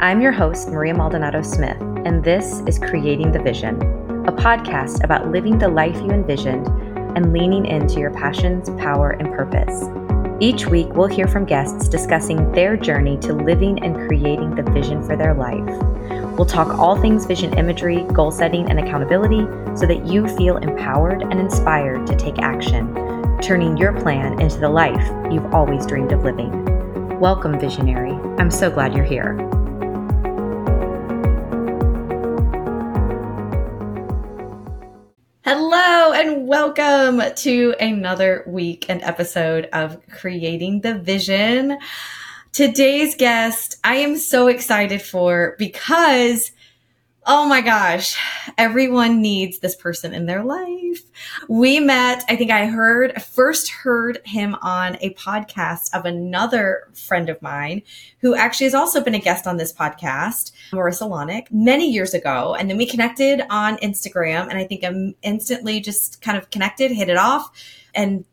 I'm your host, Maria Maldonado Smith, and this is Creating the Vision, a podcast about living the life you envisioned and leaning into your passions, power, and purpose. Each week, we'll hear from guests discussing their journey to living and creating the vision for their life. We'll talk all things vision imagery, goal setting, and accountability so that you feel empowered and inspired to take action, turning your plan into the life you've always dreamed of living. Welcome, visionary. I'm so glad you're here. Welcome to another week and episode of Creating the Vision. Today's guest, I am so excited for because Oh my gosh. Everyone needs this person in their life. We met, I think I heard, first heard him on a podcast of another friend of mine who actually has also been a guest on this podcast, Marissa Lonick, many years ago. And then we connected on Instagram and I think I'm instantly just kind of connected, hit it off. And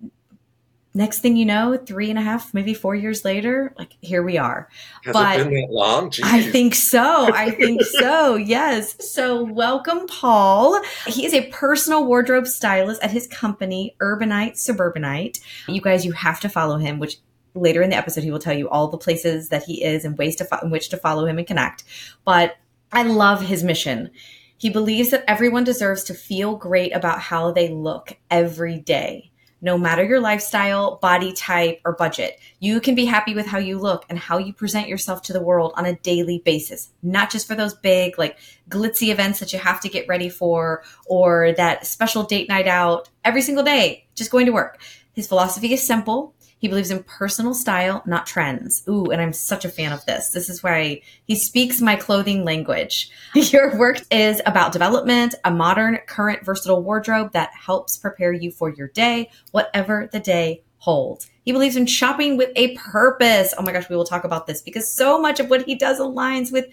next thing you know, three and a half, maybe four years later, like here we are. Has but it been that long? Jeez. I think so. I think so. Yes. So welcome, Paul. He is a personal wardrobe stylist at his company, Urbanite Suburbanite. You guys, you have to follow him, which later in the episode he will tell you all the places that he is and ways to fo- in which to follow him and connect. But I love his mission. He believes that everyone deserves to feel great about how they look every day no matter your lifestyle, body type, or budget. You can be happy with how you look and how you present yourself to the world on a daily basis, not just for those big, like glitzy events that you have to get ready for or that special date night out every single day, just going to work. His philosophy is simple. He believes in personal style, not trends. Ooh, and I'm such a fan of this. This is why he speaks my clothing language. Your work is about development, a modern, current, versatile wardrobe that helps prepare you for your day, whatever the day holds. He believes in shopping with a purpose. Oh my gosh, we will talk about this because so much of what he does aligns with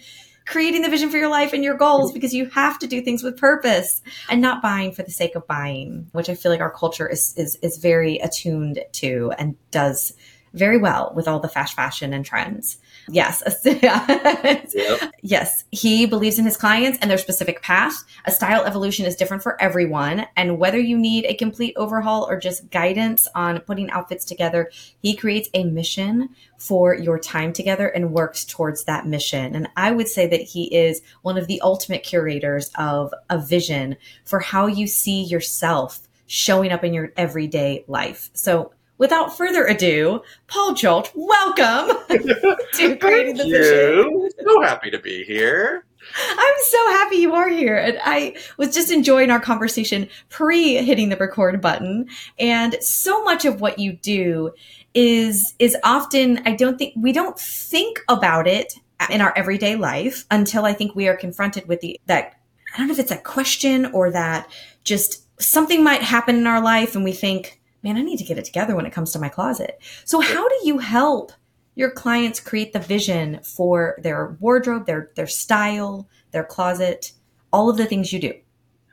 creating the vision for your life and your goals because you have to do things with purpose and not buying for the sake of buying, which I feel like our culture is is is very attuned to and does very well with all the fast fashion and trends. Yes. yep. Yes. He believes in his clients and their specific path. A style evolution is different for everyone. And whether you need a complete overhaul or just guidance on putting outfits together, he creates a mission for your time together and works towards that mission. And I would say that he is one of the ultimate curators of a vision for how you see yourself showing up in your everyday life. So without further ado, Paul Julch, welcome to Creating the Vision. So happy to be here. I'm so happy you are here. And I was just enjoying our conversation pre hitting the record button. And so much of what you do is is often I don't think we don't think about it in our everyday life until I think we are confronted with the that I don't know if it's a question or that just something might happen in our life and we think man, I need to get it together when it comes to my closet. So how do you help your clients create the vision for their wardrobe, their their style, their closet, all of the things you do?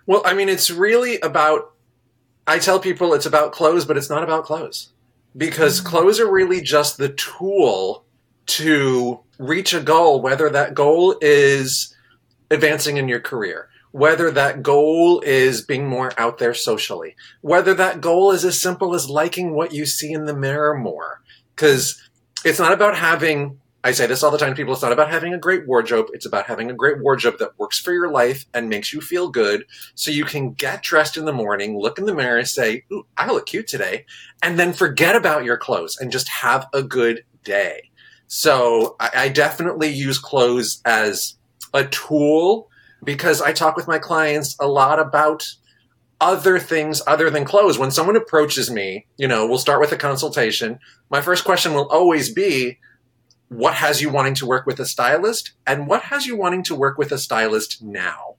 Well, I mean, it's really about I tell people it's about clothes, but it's not about clothes. Because mm-hmm. clothes are really just the tool to reach a goal, whether that goal is advancing in your career, whether that goal is being more out there socially, whether that goal is as simple as liking what you see in the mirror more. Because it's not about having, I say this all the time to people, it's not about having a great wardrobe. It's about having a great wardrobe that works for your life and makes you feel good so you can get dressed in the morning, look in the mirror and say, Ooh, I look cute today, and then forget about your clothes and just have a good day. So I, I definitely use clothes as a tool because I talk with my clients a lot about other things other than clothes. When someone approaches me, you know, we'll start with a consultation. My first question will always be, what has you wanting to work with a stylist? And what has you wanting to work with a stylist now?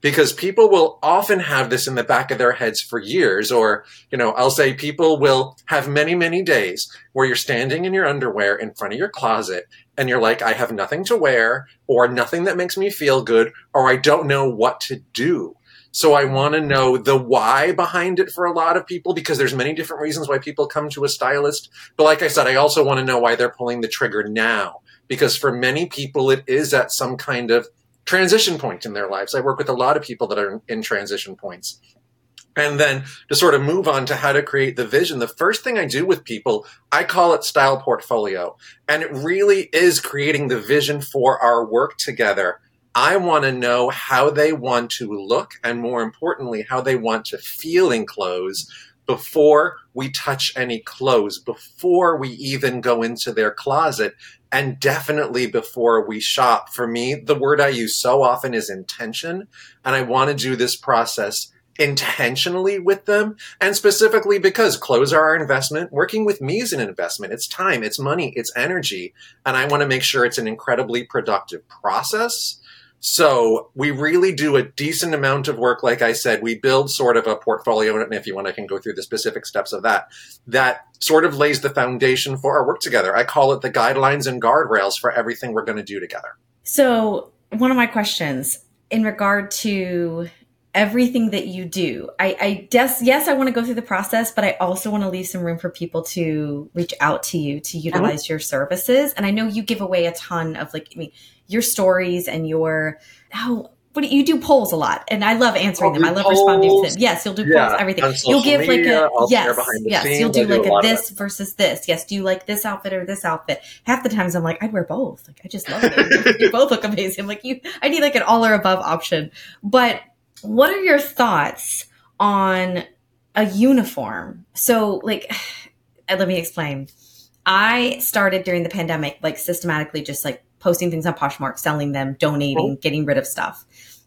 Because people will often have this in the back of their heads for years, or, you know, I'll say people will have many, many days where you're standing in your underwear in front of your closet and you're like, I have nothing to wear or nothing that makes me feel good or I don't know what to do. So I want to know the why behind it for a lot of people because there's many different reasons why people come to a stylist. But like I said, I also want to know why they're pulling the trigger now because for many people, it is at some kind of transition point in their lives. I work with a lot of people that are in transition points. And then to sort of move on to how to create the vision, the first thing I do with people, I call it style portfolio. And it really is creating the vision for our work together. I want to know how they want to look and more importantly, how they want to feel in clothes before we touch any clothes, before we even go into their closet, and definitely before we shop. For me, the word I use so often is intention. And I want to do this process intentionally with them and specifically because clothes are our investment. Working with me is an investment. It's time it's money it's energy and i want to make sure it's an incredibly productive process. So we really do a decent amount of work like i said. We build sort of a portfolio and if you want i can go through the specific steps of that that sort of lays the foundation for our work together. I call it the guidelines and guardrails for everything we're going to do together. So one of my questions in regard to everything that you do. I, I guess, yes, I want to go through the process, but I also want to leave some room for people to reach out to you to utilize mm-hmm. your services. And I know you give away a ton of like, I mean, your stories and your, how, what do you do polls a lot and I love answering them. I love polls. responding to them. Yes, you'll do yeah, polls, everything. You'll give media, like a, yes, yes, scenes. you'll do like a, a this versus this. Yes. Do you like this outfit or this outfit? Half the times I'm like, I'd wear both. Like, I just love it. you both look amazing. I'm like you, I need like an all or above option, but what are your thoughts on a uniform? So, like, let me explain. I started during the pandemic, like systematically just like posting things on Poshmark, selling them, donating, oh. getting rid of stuff.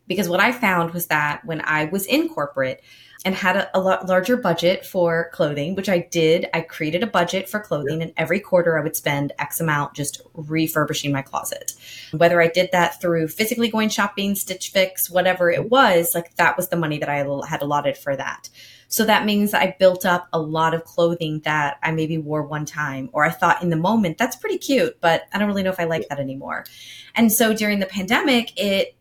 Because what I found was that when I was in corporate, and had a, a lot larger budget for clothing, which I did. I created a budget for clothing, and every quarter I would spend X amount just refurbishing my closet. Whether I did that through physically going shopping, Stitch Fix, whatever it was, like that was the money that I had allotted for that. So that means I built up a lot of clothing that I maybe wore one time, or I thought in the moment, that's pretty cute, but I don't really know if I like that anymore. And so during the pandemic, it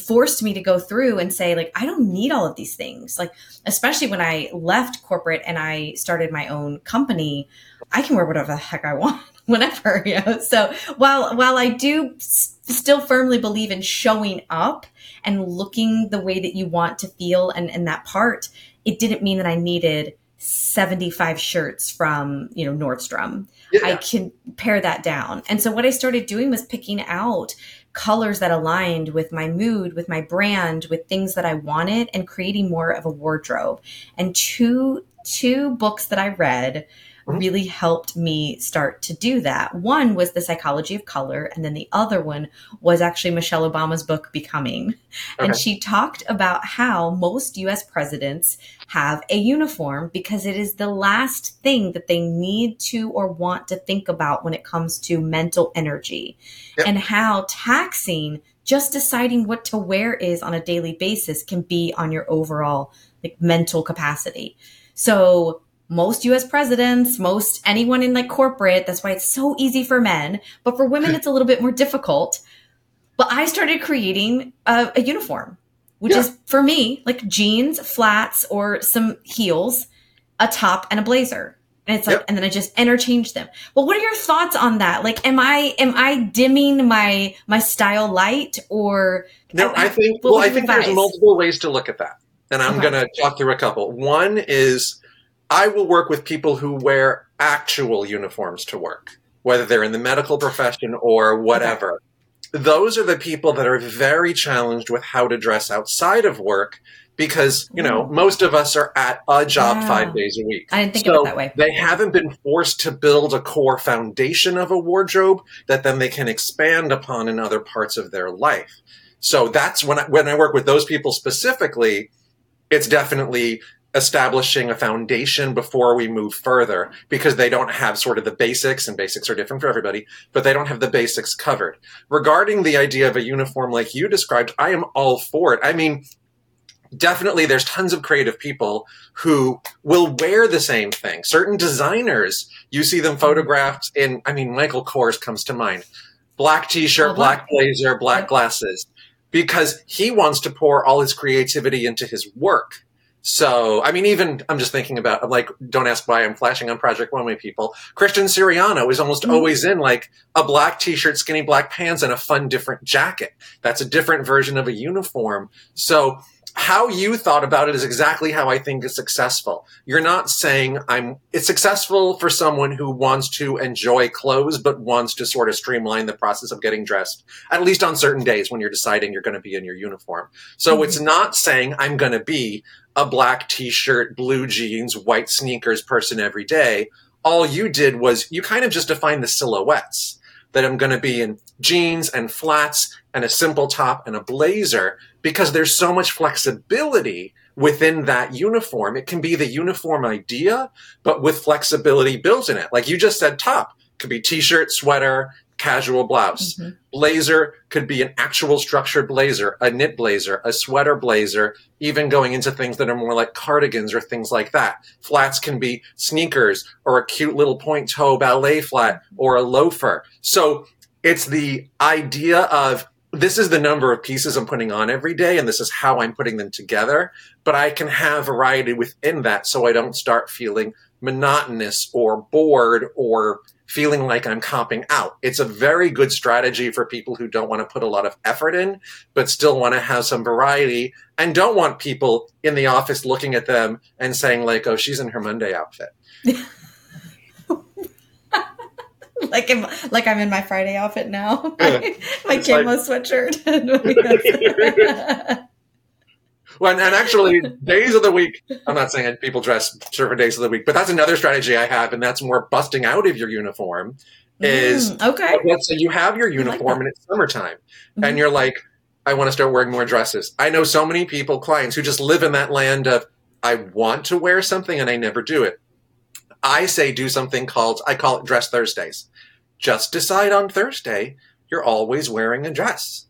forced me to go through and say like i don't need all of these things. Like especially when i left corporate and i started my own company i can wear whatever the heck i want whenever you know? So while while i do s- still firmly believe in showing up and looking the way that you want to feel and and that part it didn't mean that i needed 75 shirts from you know nordstrom. Yeah. i can pare that down. And so what i started doing was picking out colors that aligned with my mood, with my brand, with things that I wanted and creating more of a wardrobe. And two two books that I read. Mm-hmm. really helped me start to do that. One was The Psychology of Color, and then the other one was actually Michelle Obama's book, Becoming. Okay. And she talked about how most US presidents have a uniform because it is the last thing that they need to or want to think about when it comes to mental energy yep. and how taxing just deciding what to wear is on a daily basis can be on your overall like mental capacity. So most US presidents, most anyone in like corporate, that's why it's so easy for men, but for women it's a little bit more difficult. But I started creating a, a uniform, which yeah. is for me like jeans, flats, or some heels, a top, and a blazer. And it's like, yep. and then I just interchange them. But what are your thoughts on that? Like, am I am I dimming my my style light or? No, I, I think. Well, I think advise? there's multiple ways to look at that, and I'm okay. going to talk through a couple. One is I will work with people who wear actual uniforms to work, whether they're in the medical profession or whatever. Okay. Those are the people that are very challenged with how to dress outside of work because, you know, mm. most of us are at a job ah. five days a week. I didn't think so of it that way. They haven't been forced to build a core foundation of a wardrobe that then they can expand upon in other parts of their life. So that's when I, when I work with those people specifically, it's definitely establishing a foundation before we move further because they don't have sort of the basics and basics are different for everybody, but they don't have the basics covered. Regarding the idea of a uniform like you described, I am all for it. I mean, definitely there's tons of creative people who will wear the same thing. Certain designers, you see them photographed in, I mean, Michael Kors comes to mind. Black t-shirt, black blazer, black glasses because he wants to pour all his creativity into his work So, I mean, even I'm just thinking about like, don't ask why I'm flashing on Project Runway people. Christian Siriano is almost Mhm. always in like a black t-shirt, skinny black pants, and a fun different jacket. That's a different version of a uniform. So, how you thought about it is exactly how I think is successful. You're not saying I'm, it's successful for someone who wants to enjoy clothes, but wants to sort of streamline the process of getting dressed, at least on certain days when you're deciding you're going to be in your uniform. So Mhm. it's not saying I'm going to be a black t-shirt, blue jeans, white sneakers person every day. All you did was you kind of just defined the silhouettes that I'm going to be in jeans and flats and a simple top and a blazer because there's so much flexibility within that uniform. It can be the uniform idea, but with flexibility built in it. Like you just said, top could be t-shirt, sweater, casual blouse. Mhm. Blazer could be an actual structured blazer, a knit blazer, a sweater blazer, even going into things that are more like cardigans or things like that. Flats can be sneakers or a cute little point toe ballet flat or a loafer. So it's the idea of this is the number of pieces I'm putting on every day and this is how I'm putting them together, but I can have variety within that so I don't start feeling monotonous or bored or feeling like I'm copping out. It's a very good strategy for people who don't want to put a lot of effort in, but still want to have some variety and don't want people in the office looking at them and saying like, oh, she's in her Monday outfit. like I'm, like I'm in my Friday outfit now. My It's camo sweatshirt. Well, and, actually, days of the week, I'm not saying people dress certain days of the week, but that's another strategy I have, and that's more busting out of your uniform. Is Mm, okay. let's say you have your uniform that. and it's summertime, Mhm. and you're like, I want to start wearing more dresses. I know so many people, clients, who just live in that land of, I want to wear something and I never do it. I say do something called, I call it Dress Thursdays. Just decide on Thursday you're always wearing a dress.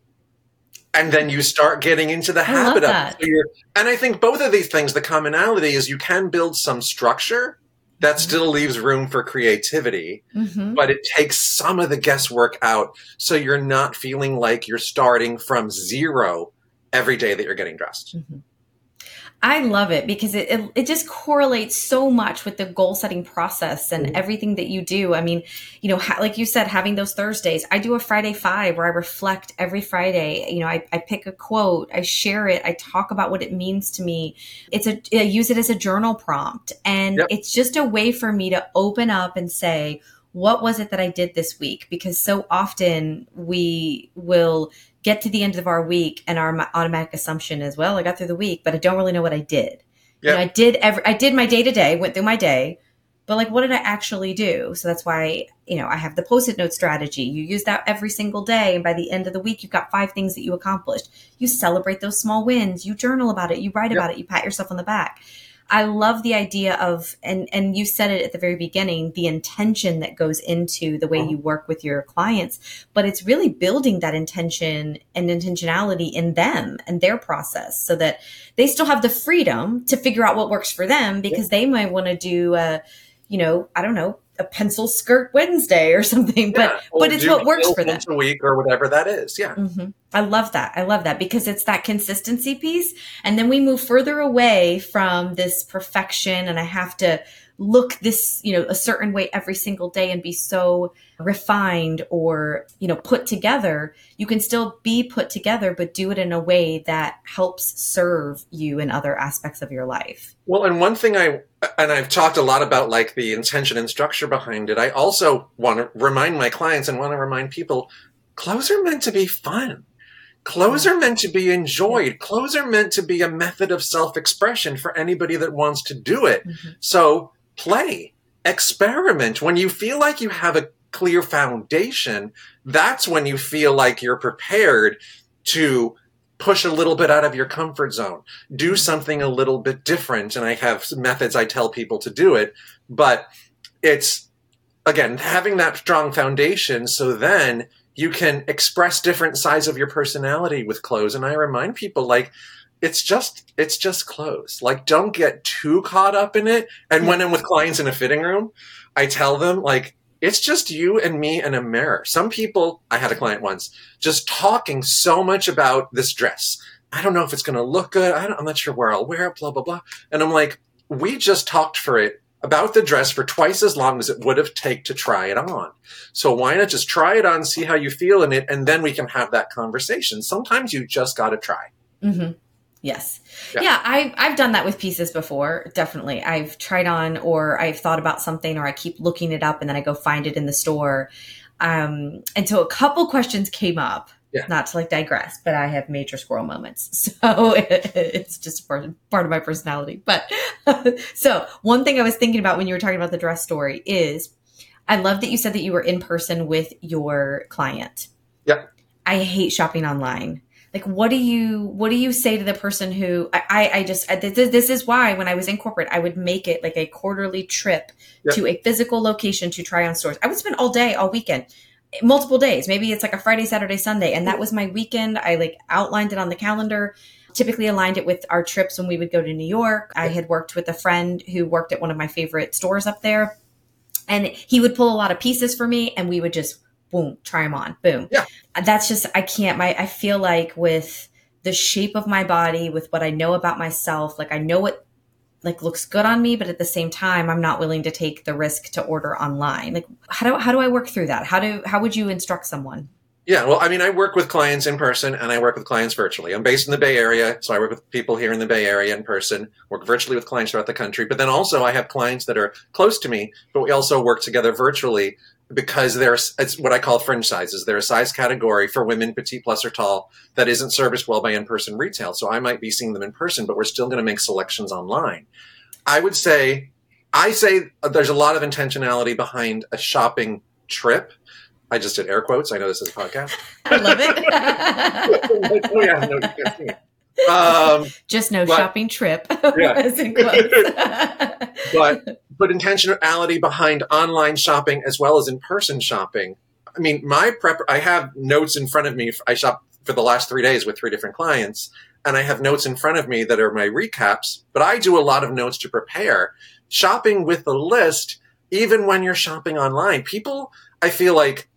And then you start getting into the I habit of it. So and I think both of these things, the commonality is you can build some structure that Mhm. still leaves room for creativity Mhm. but it takes some of the guesswork out so you're not feeling like you're starting from zero every day that you're getting dressed. Mhm. I love it because it, it it just correlates so much with the goal setting process and Mhm. everything that you do. I mean, you know, ha- like you said, having those Thursdays. I do a Friday five where I reflect every Friday. You know, I, I pick a quote, I share it, I talk about what it means to me. It's a I use it as a journal prompt, and Yep. it's just a way for me to open up and say, what was it that I did this week? Because so often we will get to the end of our week and our automatic assumption is, well, I got through the week, but I don't really know what I did. You know, I did every, I did my day to day, went through my day, but like, what did I actually do? So that's why, you know, I have the post-it note strategy. You use that every single day. And by the end of the week, you've got five things that you accomplished. You celebrate those small wins. You journal about it. You write Yep. about it. You pat yourself on the back. I love the idea of, and, and you said it at the very beginning, the intention that goes into the way Mhm. you work with your clients, but it's really building that intention and intentionality in them and their process so that they still have the freedom to figure out what works for them because they might want to do a, you know, I don't know, a pencil skirt Wednesday or something, Yeah, but, but it's what works for them. a week or whatever that is. Yeah. hmm I love that. I love that because it's that consistency piece. And then we move further away from this perfection and I have to look this, you know, a certain way every single day and be so refined or, you know, put together. You can still be put together, but do it in a way that helps serve you in other aspects of your life. Well, and one thing I and I've talked a lot about like the intention and structure behind it. I also want to remind my clients and want to remind people clothes are meant to be fun. Clothes are meant to be enjoyed. Clothes are meant to be a method of self-expression for anybody that wants to do it. Mhm. So play, experiment. When you feel like you have a clear foundation, that's when you feel like you're prepared to push a little bit out of your comfort zone, do something a little bit different. And I have methods I tell people to do it, but it's again having that strong foundation so then you can express different sides of your personality with clothes. And I remind people like, it's just it's just clothes. Like don't get too caught up in it. And when I'm with clients in a fitting room, I tell them like it's just you and me and a mirror. Some people, I had a client once, just talking so much about this dress, I don't know if it's going to look good. I am not sure where I'll wear it, blah, blah, blah. And I'm like, we just talked for it about the dress for twice as long as it would have take to try it on. So why not just try it on, see how you feel in it, and then we can have that conversation. Sometimes you just got to try. Mm-hmm. Yes. Yeah. yeah, I've, I've done that with pieces before. Definitely. I've tried on or I've thought about something or I keep looking it up and then I go find it in the store. Um, and so a couple questions came up. Yeah. Not to like digress, but I have major squirrel moments. So it's just part, part of my personality. But so one thing I was thinking about when you were talking about the dress story is I love that you said that you were in person with your client. Yeah. I hate shopping online like what do you what do you say to the person who i i just this is why when i was in corporate i would make it like a quarterly trip to a physical location to try on stores i would spend all day all weekend multiple days. Maybe it's like a friday saturday sunday. And that mm. was my weekend. I like outlined it on the calendar. Typically aligned it with our trips when we would go to new york. I had worked with a friend who worked at one of my favorite stores up there. And he would pull a lot of pieces for me and we would just boom, try them on, boom. Yeah. That's just, I can't, my, I feel like with the shape of my body, with what I know about myself, like I know what like looks good on me, but at the same time, I'm not willing to take the risk to order online. Like how do, how do I work through that? How do, how would you instruct someone? Yeah, well, I mean, I work with clients in person and I work with clients virtually. I'm based in the Bay Area, so I work with people here in the Bay Area in person, work virtually with clients throughout the country. But then also I have clients that are close to me, but we also work together virtually because there's it's what I call fringe sizes. They're a size category for women, petite plus or tall, that isn't serviced well by in-person retail. So I might be seeing them in person, but we're still going to make selections online. I would say, I say uh, there's a lot of intentionality behind a shopping trip. I just did air quotes. I know this is a podcast. I love it. oh yeah, no, you can't see it. Um, Just no but, shopping trip. Yeah. but but intentionality behind online shopping as well as in person shopping. I mean, my prep. I have notes in front of me. I shop for the last three days with three different clients, and I have notes in front of me that are my recaps. But I do a lot of notes to prepare. Shopping with a list, even when you're shopping online, people I feel like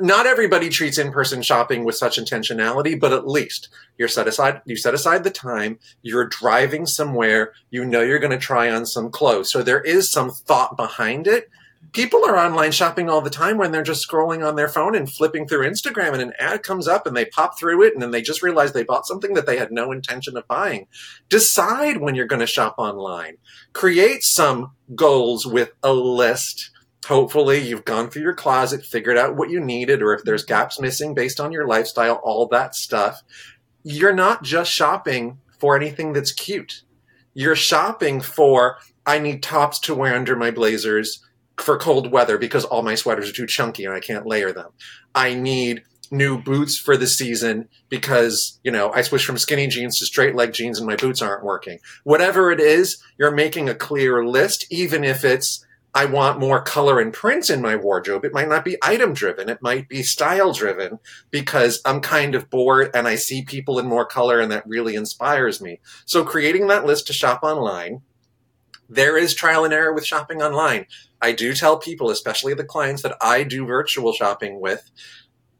not everybody treats in-person shopping with such intentionality, but at least you're set aside, you set aside the time, you're driving somewhere, you know you're going to try on some clothes. So there is some thought behind it. People are online shopping all the time when they're just scrolling on their phone and flipping through Instagram and an ad comes up and they pop through it and then they just realize they bought something that they had no intention of buying. Decide when you're going to shop online. Create some goals with a list hopefully you've gone through your closet, figured out what you needed, or if there's mm-hmm. gaps missing based on your lifestyle, all that stuff. You're not just shopping for anything that's cute. You're shopping for, I need tops to wear under my blazers for cold weather because all my sweaters are too chunky and I can't layer them. I need new boots for the season because, you know, I switched from skinny jeans to straight leg jeans and my boots aren't working. Whatever it is, you're making a clear list, even if it's I want more color and prints in my wardrobe. It might not be item driven. It might be style driven because I'm kind of bored and I see people in more color and that really inspires me. So creating that list to shop online, there is trial and error with shopping online. I do tell people, especially the clients that I do virtual shopping with,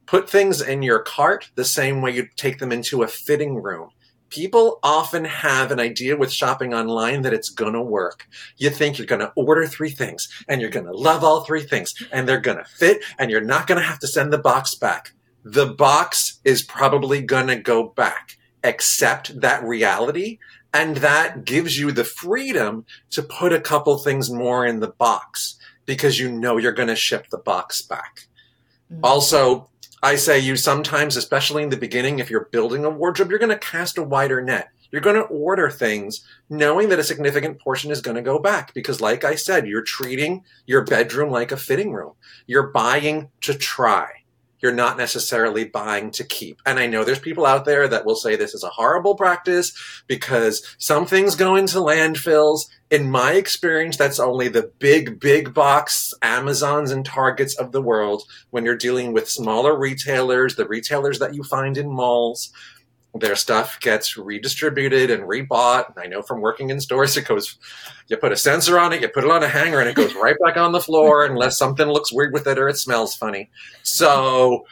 put things in your cart the same way you take them into a fitting room people often have an idea with shopping online that it's going to work. You think you're going to order three things and you're going to love all three things and they're going to fit and you're not going to have to send the box back. The box is probably going to go back. Accept that reality and that gives you the freedom to put a couple things more in the box because you know you're going to ship the box back. Mm-hmm. Also, I say you sometimes, especially in the beginning, if you're building a wardrobe, you're going to cast a wider net. You're going to order things knowing that a significant portion is going to go back because, like I said, you're treating your bedroom like a fitting room. You're buying to try. You're not necessarily buying to keep. And I know there's people out there that will say this is a horrible practice because some things go into landfills in my experience, that's only the big, big box Amazons and Targets of the world when you're dealing with smaller retailers, the retailers that you find in malls. Their stuff gets redistributed and rebought. And I know from working in stores, it goes, you put a sensor on it, you put it on a hanger, and it goes right back on the floor unless something looks weird with it or it smells funny. So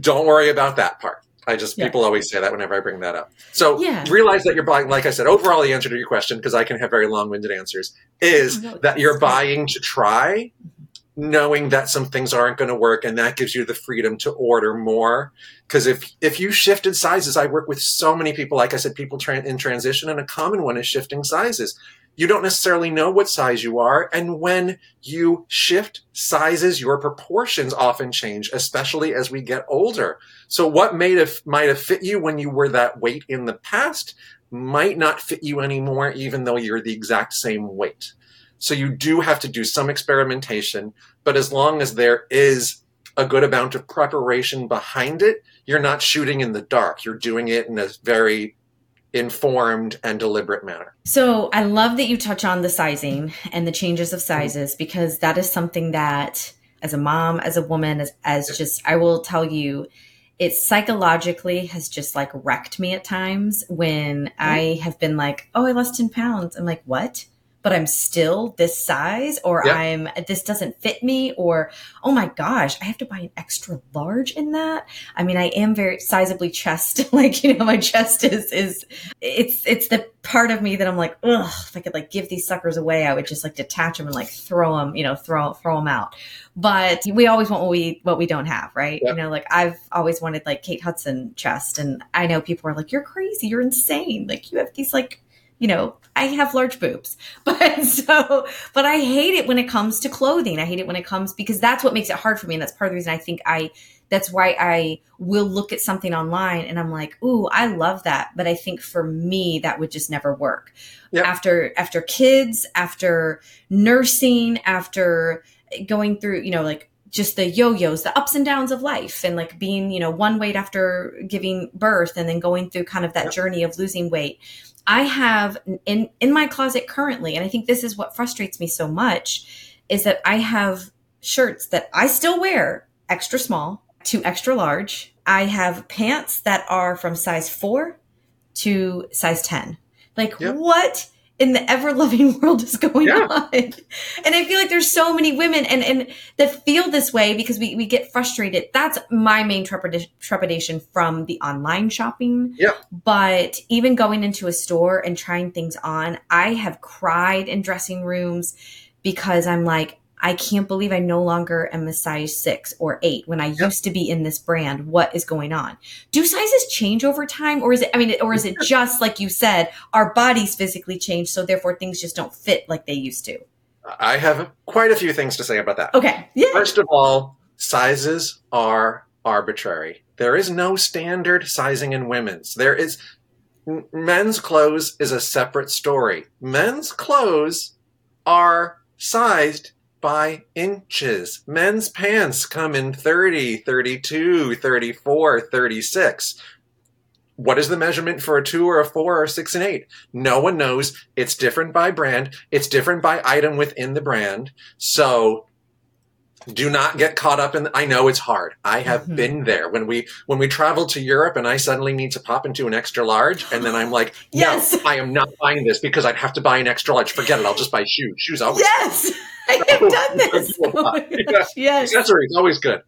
don't worry about that part. I just Yeah. people always say that whenever I bring that up. So Yeah. realize that you're buying. Like I said, overall, the answer to your question, because I can have very long-winded answers, is Oh, no, that you're buying to try, knowing that some things aren't going to work, and that gives you the freedom to order more. Because if if you shifted sizes, I work with so many people. Like I said, people tran in transition, and a common one is shifting sizes. You don't necessarily know what size you are, and when you shift sizes, your proportions often change, especially as we get older. So what made have might have fit you when you were that weight in the past might not fit you anymore, even though you're the exact same weight. So you do have to do some experimentation, but as long as there is a good amount of preparation behind it, you're not shooting in the dark. You're doing it in a very informed and deliberate manner. So I love that you touch on the sizing and the changes of sizes because that is something that as a mom, as a woman, as, as just, I will tell you, it psychologically has just like wrecked me at times when mm-hmm. I have been like, oh, I lost 10 pounds. I'm like, what? But I'm still this size, or Yeah. I'm, this doesn't fit me, or oh my gosh, I have to buy an extra large in that. I mean, I am very sizably chest, like, you know, my chest is, is, it's it's the part of me that I'm like, ugh, if I could like give these suckers away, I would just like detach them and like throw them, you know, throw throw them out. But we always want what we what we don't have, right? Yep. You know, like I've always wanted like Kate Hudson chest, and I know people are like, you're crazy, you're insane, like you have these like. You know, I have large boobs, but so, but I hate it when it comes to clothing. I hate it when it comes because that's what makes it hard for me. And that's part of the reason I think I that's why I will look at something online and I'm like, ooh, I love that. But I think for me, that would just never work. Yep. After after kids, after nursing, after going through, you know, like just the yo-yos, the ups and downs of life and like being, you know, one weight after giving birth and then going through kind of that Yep. journey of losing weight. I have in in my closet currently, and I think this is what frustrates me so much, is that I have shirts that I still wear extra small to extra large. I have pants that are from size four to size 10. Like, Yep. what in the ever loving world is going Yeah. on? And I feel like there's so many women and, and that feel this way because we, we get frustrated. That's my main trepida- trepidation from the online shopping. Yeah. But even going into a store and trying things on, I have cried in dressing rooms because I'm like, I can't believe I no longer am a size six or eight when I Yep. used to be in this brand. What is going on? Do sizes change over time, or is it? I mean, or is it just like you said, our bodies physically change, so therefore things just don't fit like they used to? I have quite a few things to say about that. Okay, yeah, First of all, sizes are arbitrary. There is no standard sizing in women's. There is men's clothes is a separate story. Men's clothes are sized by inches. Men's pants come in 30, 32, 34, 36. What is the measurement for a two or a four or a six and eight? No one knows. It's different by brand. It's different by item within the brand. So do not get caught up in I know it's hard. I have Mhm. been there when we when we travel to Europe and I suddenly need to pop into an extra large and then I'm like, Yes. no, I am not buying this because I'd have to buy an extra large. Forget it. I'll just buy shoes. Shoes always yes, I have done this. Oh, Oh yes, accessories always good.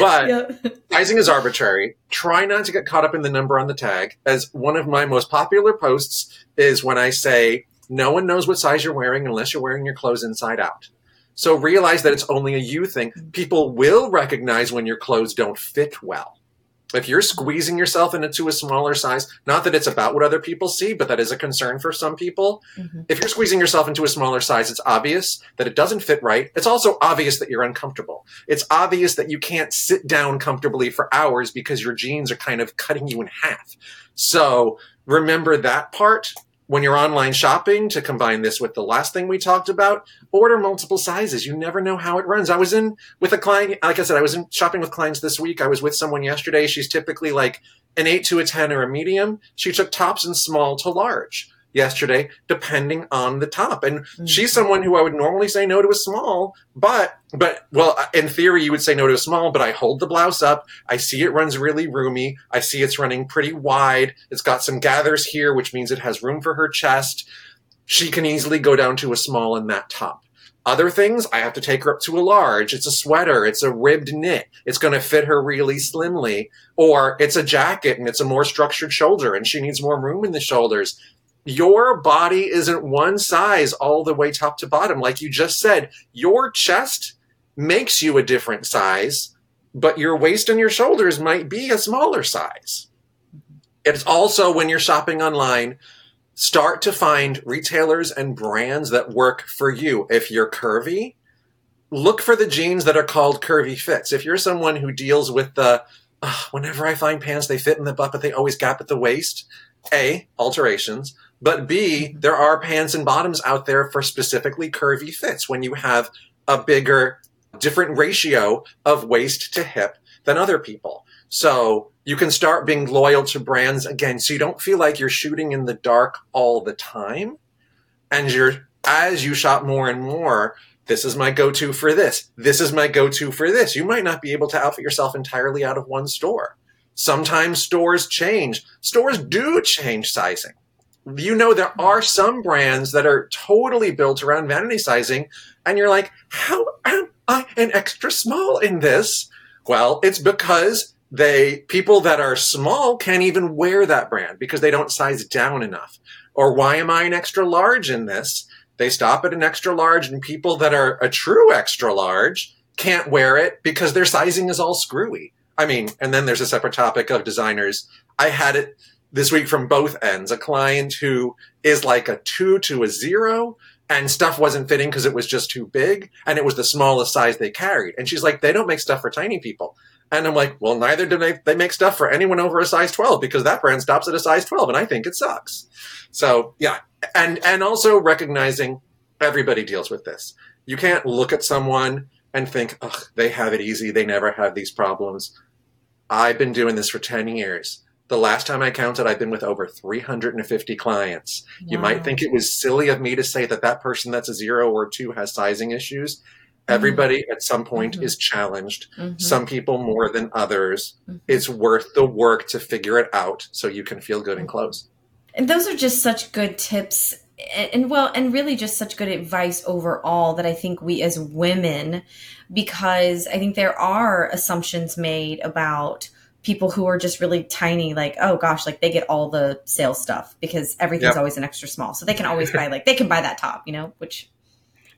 But. Sizing is arbitrary. Try not to get caught up in the number on the tag. As one of my most popular posts is when I say, no one knows what size you're wearing unless you're wearing your clothes inside out. So realize that it's only a you thing. People will recognize when your clothes don't fit well. If you're squeezing yourself into a smaller size, not that it's about what other people see, but that is a concern for some people. Mhm. If you're squeezing yourself into a smaller size, it's obvious that it doesn't fit right. It's also obvious that you're uncomfortable. It's obvious that you can't sit down comfortably for hours because your jeans are kind of cutting you in half. So remember that part when you're online shopping to combine this with the last thing we talked about. Order multiple sizes. You never know how it runs. I was in with a client, like I said, I was in shopping with clients this week. I was with someone yesterday. She's typically like an eight to a 10 or a medium. She took tops in small to large yesterday, depending on the top. And she's mm-hmm. someone who I would normally say no to a small, but, but, well, uh, in theory, you would say no to a small, but I hold the blouse up. I see it runs really roomy. I see it's running pretty wide. It's got some gathers here, which means it has room for her chest. She can easily go down to a small in that top. Other things, I have to take her up to a large. It's a sweater. It's a ribbed knit. It's going to fit her really slimly. Or it's a jacket and it's a more structured shoulder and she needs more room in the shoulders. Your body isn't one size all the way top to bottom. Like you just said, your chest makes you a different size, but your waist and your shoulders might be a smaller size. It's also when you're shopping online, start to find retailers and brands that work for you. If you're curvy, look for the jeans that are called curvy fits. If you're someone who deals with the, whenever I find pants, they fit in the butt, but they always gap at the waist. A, alterations. But B, mm-hmm. there are pants and bottoms out there for specifically curvy fits when you have a bigger, different ratio of waist to hip than other people. So you can start being loyal to brands again so you don't feel like you're shooting in the dark all the time. And you're as you shop more and more this is my go-to for this this is my go-to for this. You might not be able to outfit yourself entirely out of one store. Sometimes stores change. Stores do change sizing you know there are some brands that are totally built around vanity sizing and you're like how am i an extra small in this well it's because they people that are small can't even wear that brand because they don't size down enough. Or why am I an extra large in this? They stop at an extra large and people that are a true extra large can't wear it because their sizing is all screwy. I mean, and then there's a separate topic of designers. I had it this week from both ends. A client who is like a two to a zero and stuff wasn't fitting because it was just too big and it was the smallest size they carried. And she's like, they don't make stuff for tiny people. And I'm like, well, neither do they, they make stuff for anyone over a size 12 because that brand stops at a size 12 and I think it sucks. So yeah. And, and also recognizing everybody deals with this. You can't look at someone and think, ugh, they have it easy. They never have these problems. I've been doing this for 10 years. The last time I counted, I've been with over 350 clients. Wow. You might think it was silly of me to say that that person that's a zero or two has sizing issues. Mm-hmm. Everybody at some point mm-hmm. is challenged. Mm-hmm. Some people more than others. Mm-hmm. It's worth the work to figure it out so you can feel good in clothes. And those are just such good tips and, and well and really just such good advice overall that I think we as women because I think there are assumptions made about people who are just really tiny like oh gosh like they get all the sales stuff because everything's yep. always an extra small so they can always buy like they can buy that top you know which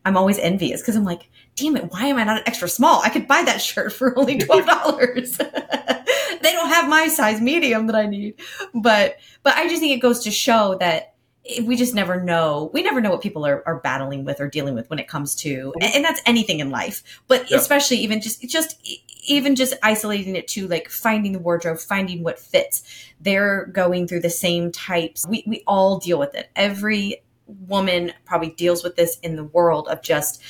I'm always envious because I'm like, damn it, why am I not an extra small? I could buy that shirt for only twelve dollars. they don't have my size medium that I need. But but I just think it goes to show that we just never know. We never know what people are, are battling with or dealing with when it comes to, and, and that's anything in life. But yeah. especially even just just even just isolating it to like finding the wardrobe, finding what fits. They're going through the same types. We we all deal with it. Every woman probably deals with this in the world of just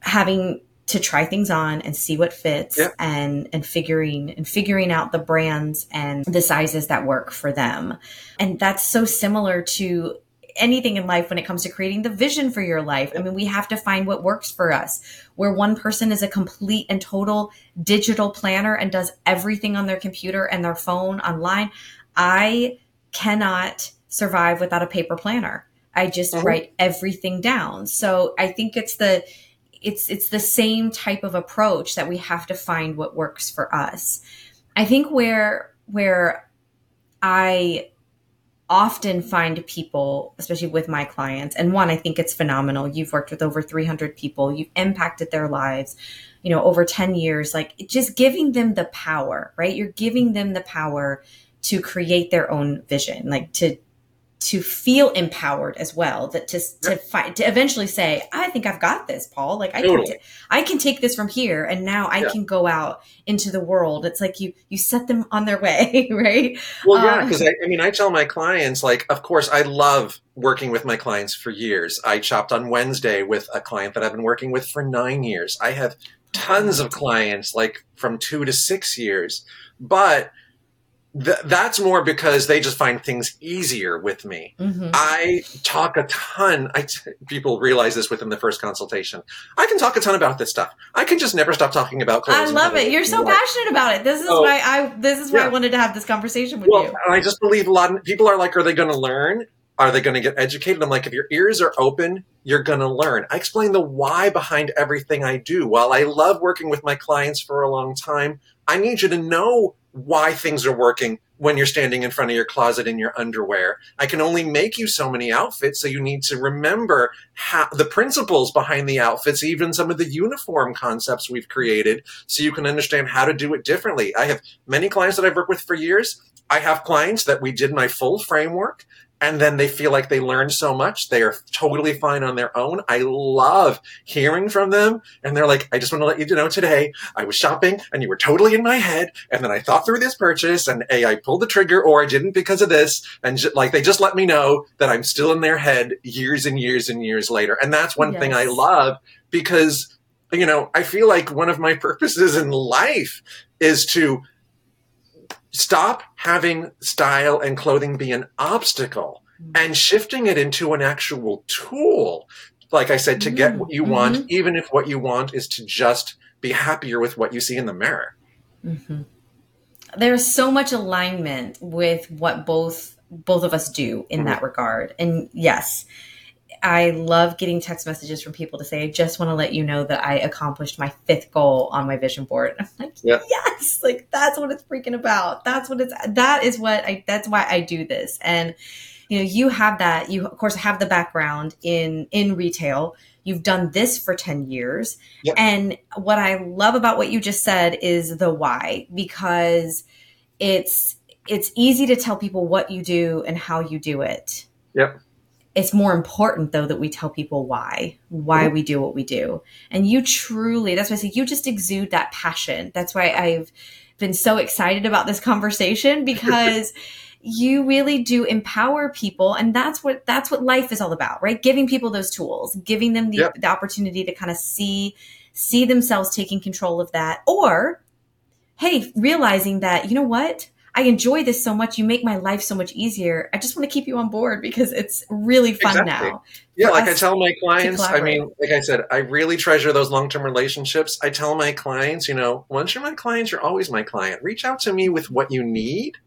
having to try things on and see what fits yeah. and and figuring and figuring out the brands and the sizes that work for them. And that's so similar to anything in life when it comes to creating the vision for your life. I mean, we have to find what works for us. Where one person is a complete and total digital planner and does everything on their computer and their phone online, I cannot survive without a paper planner. I just mm-hmm. write everything down. So I think it's the it's it's the same type of approach that we have to find what works for us. I think where where I often find people, especially with my clients, and one, I think it's phenomenal. You've worked with over 300 people, you've impacted their lives, you know, over 10 years, like just giving them the power, right? You're giving them the power to create their own vision, like to to feel empowered as well that to to fight to eventually say i think i've got this paul. Like i totally. can t- I can take this from here and now i yeah. can go out into the world. It's like you you set them on their way right? Well yeah because um, I, I mean i tell my clients like of course i love working with my clients for years. I chopped on wednesday with a client that i've been working with for nine years. I have tons of clients like from two to six years. But Th- that's more because they just find things easier with me. Mm-hmm. I talk a ton. I t- people realize this within the first consultation. I can talk a ton about this stuff. I can just never stop talking about clothes. I love it. You're so passionate about it. This is oh, why I. This is why yeah. I wanted to have this conversation with well, you. I just believe a lot of people are like, "Are they going to learn?" Are they going to get educated? I'm like, if your ears are open, you're going to learn. I explain the why behind everything I do. While I love working with my clients for a long time, I need you to know why things are working when you're standing in front of your closet in your underwear. I can only make you so many outfits, so you need to remember how, the principles behind the outfits, even some of the uniform concepts we've created, so you can understand how to do it differently. I have many clients that I've worked with for years. I have clients that we did my full framework and then they feel like they learned so much. They are totally fine on their own. I love hearing from them. And they're like, I just want to let you know today I was shopping and you were totally in my head. And then I thought through this purchase and A, I pulled the trigger or I didn't because of this. And j- like, they just let me know that I'm still in their head years and years and years later. And that's one yes. thing I love because, you know, I feel like one of my purposes in life is to stop having style and clothing be an obstacle mm-hmm. and shifting it into an actual tool. Like I said, to mm-hmm. get what you want, mm-hmm. even if what you want is to just be happier with what you see in the mirror. Mm-hmm. There's so much alignment with what both both of us do in that mm-hmm. regard. And yes, I love getting text messages from people to say, I just want to let you know that I accomplished my fifth goal on my vision board. I'm like, yeah. yes, like that's what it's freaking about. That's what it's, that is what I, that's why I do this. And, you know, you have that, you of course have the background in, in retail. You've done this for 10 years. Yep. And what I love about what you just said is the why, because it's, it's easy to tell people what you do and how you do it. Yep it's more important though that we tell people why why we do what we do. And you truly that's why i say you just exude that passion. That's why i've been so excited about this conversation because you really do empower people and that's what that's what life is all about right? Giving people those tools giving them the, yep. the opportunity to kind of see see themselves taking control of that or hey realizing that you know what I enjoy this so much. You make my life so much easier. I just want to keep you on board because it's really fun exactly. now. Yeah, like I tell my clients, I mean, like I said, I really treasure those long term relationships. I tell my clients, you know, once you're my client, you're always my client. Reach out to me with what you need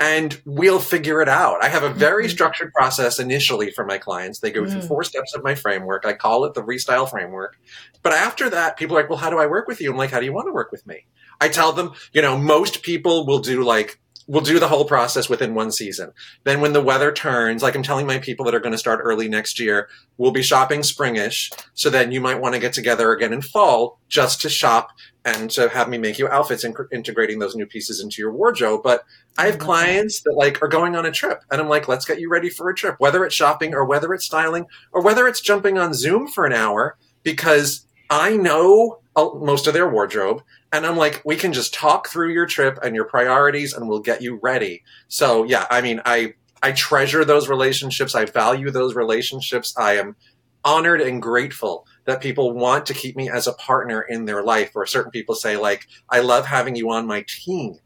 and we'll figure it out. I have a very mm-hmm. structured process initially for my clients. They go mm. through four steps of my framework. I call it the Restyle framework. But after that, people are like, well, how do I work with you? I'm like, how do you want to work with me? I tell them, you know, most people will do like we'll do the whole process within one season. Then when the weather turns, like I'm telling my people that are going to start early next year, we'll be shopping springish. So then you might want to get together again in fall just to shop and to have me make you outfits and integrating those new pieces into your wardrobe. But I have mm-hmm. clients that like are going on a trip and I'm like, let's get you ready for a trip, whether it's shopping or whether it's styling or whether it's jumping on Zoom for an hour because I know uh, most of their wardrobe. And I'm like, we can just talk through your trip and your priorities and we'll get you ready. So yeah, I mean, I, I treasure those relationships. I value those relationships. I am honored and grateful that people want to keep me as a partner in their life. Or certain people say like, I love having you on my team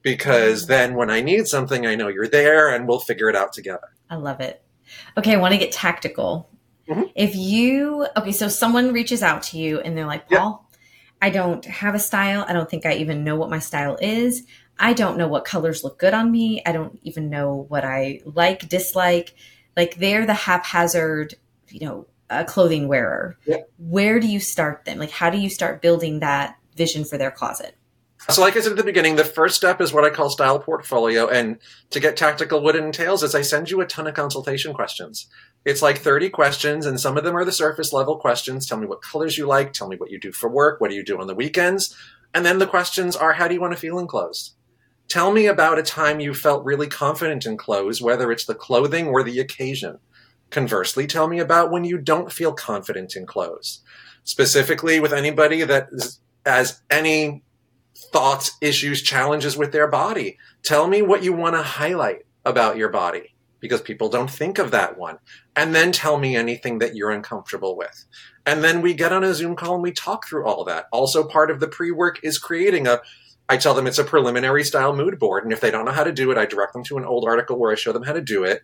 because mm-hmm. then when I need something, I know you're there and we'll figure it out together. I love it. Okay. I want to get tactical. Mm-hmm. If you, okay, so someone reaches out to you and they're like, Paul, I don't have a style. I don't think I even know what my style is. I don't know what colors look good on me. I don't even know what I like, dislike. Like they're the haphazard, you know, a clothing wearer. Yeah. Where do you start them? Like, how do you start building that vision for their closet? So, like I said at the beginning, the first step is what I call style portfolio. And to get tactical, what it entails is I send you a ton of consultation questions. It's like 30 questions, and some of them are the surface level questions. Tell me what colors you like. Tell me what you do for work. What do you do on the weekends? And then the questions are how do you want to feel in clothes? Tell me about a time you felt really confident in clothes, whether it's the clothing or the occasion. Conversely, tell me about when you don't feel confident in clothes. Specifically, with anybody that has any thoughts, issues, challenges with their body. Tell me what you want to highlight about your body because people don't think of that one. And then tell me anything that you're uncomfortable with. And then we get on a Zoom call and we talk through all that. Also, part of the pre work is creating a I tell them it's a preliminary style mood board. And if they don't know how to do it, I direct them to an old article where I show them how to do it.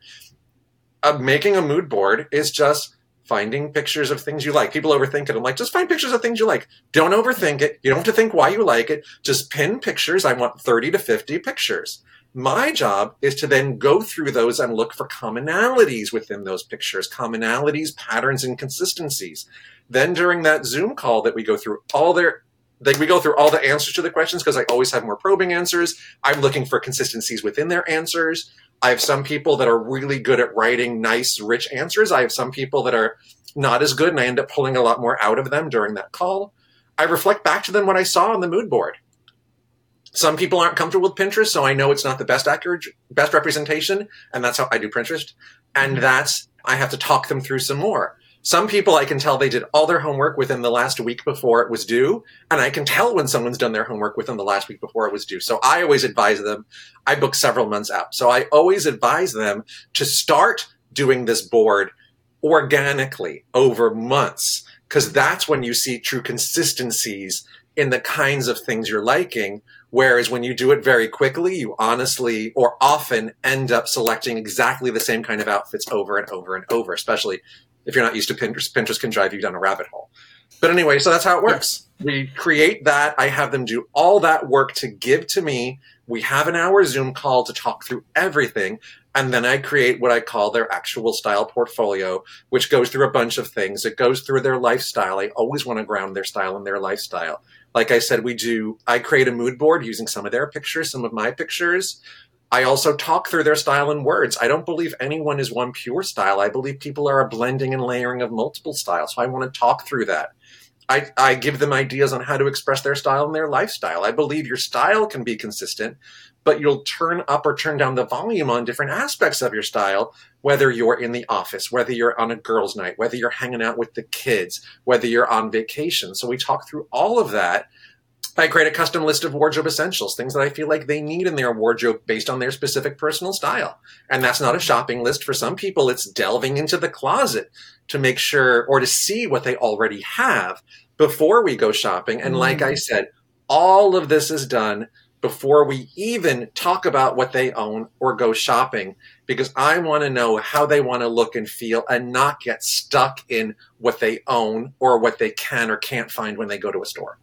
Uh, making a mood board is just finding pictures of things you like. People overthink it. I'm like, just find pictures of things you like. Don't overthink it. You don't have to think why you like it. Just pin pictures. I want 30 to 50 pictures. My job is to then go through those and look for commonalities within those pictures, commonalities, patterns, and consistencies. Then during that Zoom call that we go through all their we go through all the answers to the questions because I always have more probing answers. I'm looking for consistencies within their answers. I have some people that are really good at writing nice, rich answers. I have some people that are not as good, and I end up pulling a lot more out of them during that call. I reflect back to them what I saw on the mood board. Some people aren't comfortable with Pinterest, so I know it's not the best accurate, best representation, and that's how I do Pinterest. And mm-hmm. that's I have to talk them through some more. Some people I can tell they did all their homework within the last week before it was due, and I can tell when someone's done their homework within the last week before it was due. So I always advise them. I book several months out. So I always advise them to start doing this board organically over months because that's when you see true consistencies in the kinds of things you're liking Whereas when you do it very quickly, you honestly or often end up selecting exactly the same kind of outfits over and over and over, especially if you're not used to Pinterest. Pinterest can drive you down a rabbit hole. But anyway, so that's how it works. We create that. I have them do all that work to give to me. We have an hour Zoom call to talk through everything. And then I create what I call their actual style portfolio, which goes through a bunch of things. It goes through their lifestyle. I always want to ground their style in their lifestyle. Like I said, we do, I create a mood board using some of their pictures, some of my pictures. I also talk through their style in words. I don't believe anyone is one pure style. I believe people are a blending and layering of multiple styles. So I want to talk through that. I, I give them ideas on how to express their style and their lifestyle. I believe your style can be consistent, but you'll turn up or turn down the volume on different aspects of your style, whether you're in the office, whether you're on a girls' night, whether you're hanging out with the kids, whether you're on vacation. So we talk through all of that I create a custom list of wardrobe essentials, things that I feel like they need in their wardrobe based on their specific personal style. And that's not a shopping list. For some people, it's delving into the closet to make sure or to see what they already have before we go shopping. And like I mm. said, all of this is done before we even talk about what they own or go shopping because I want to know how they want to look and feel and not get stuck in what they own or what they can or can't find when they go to a store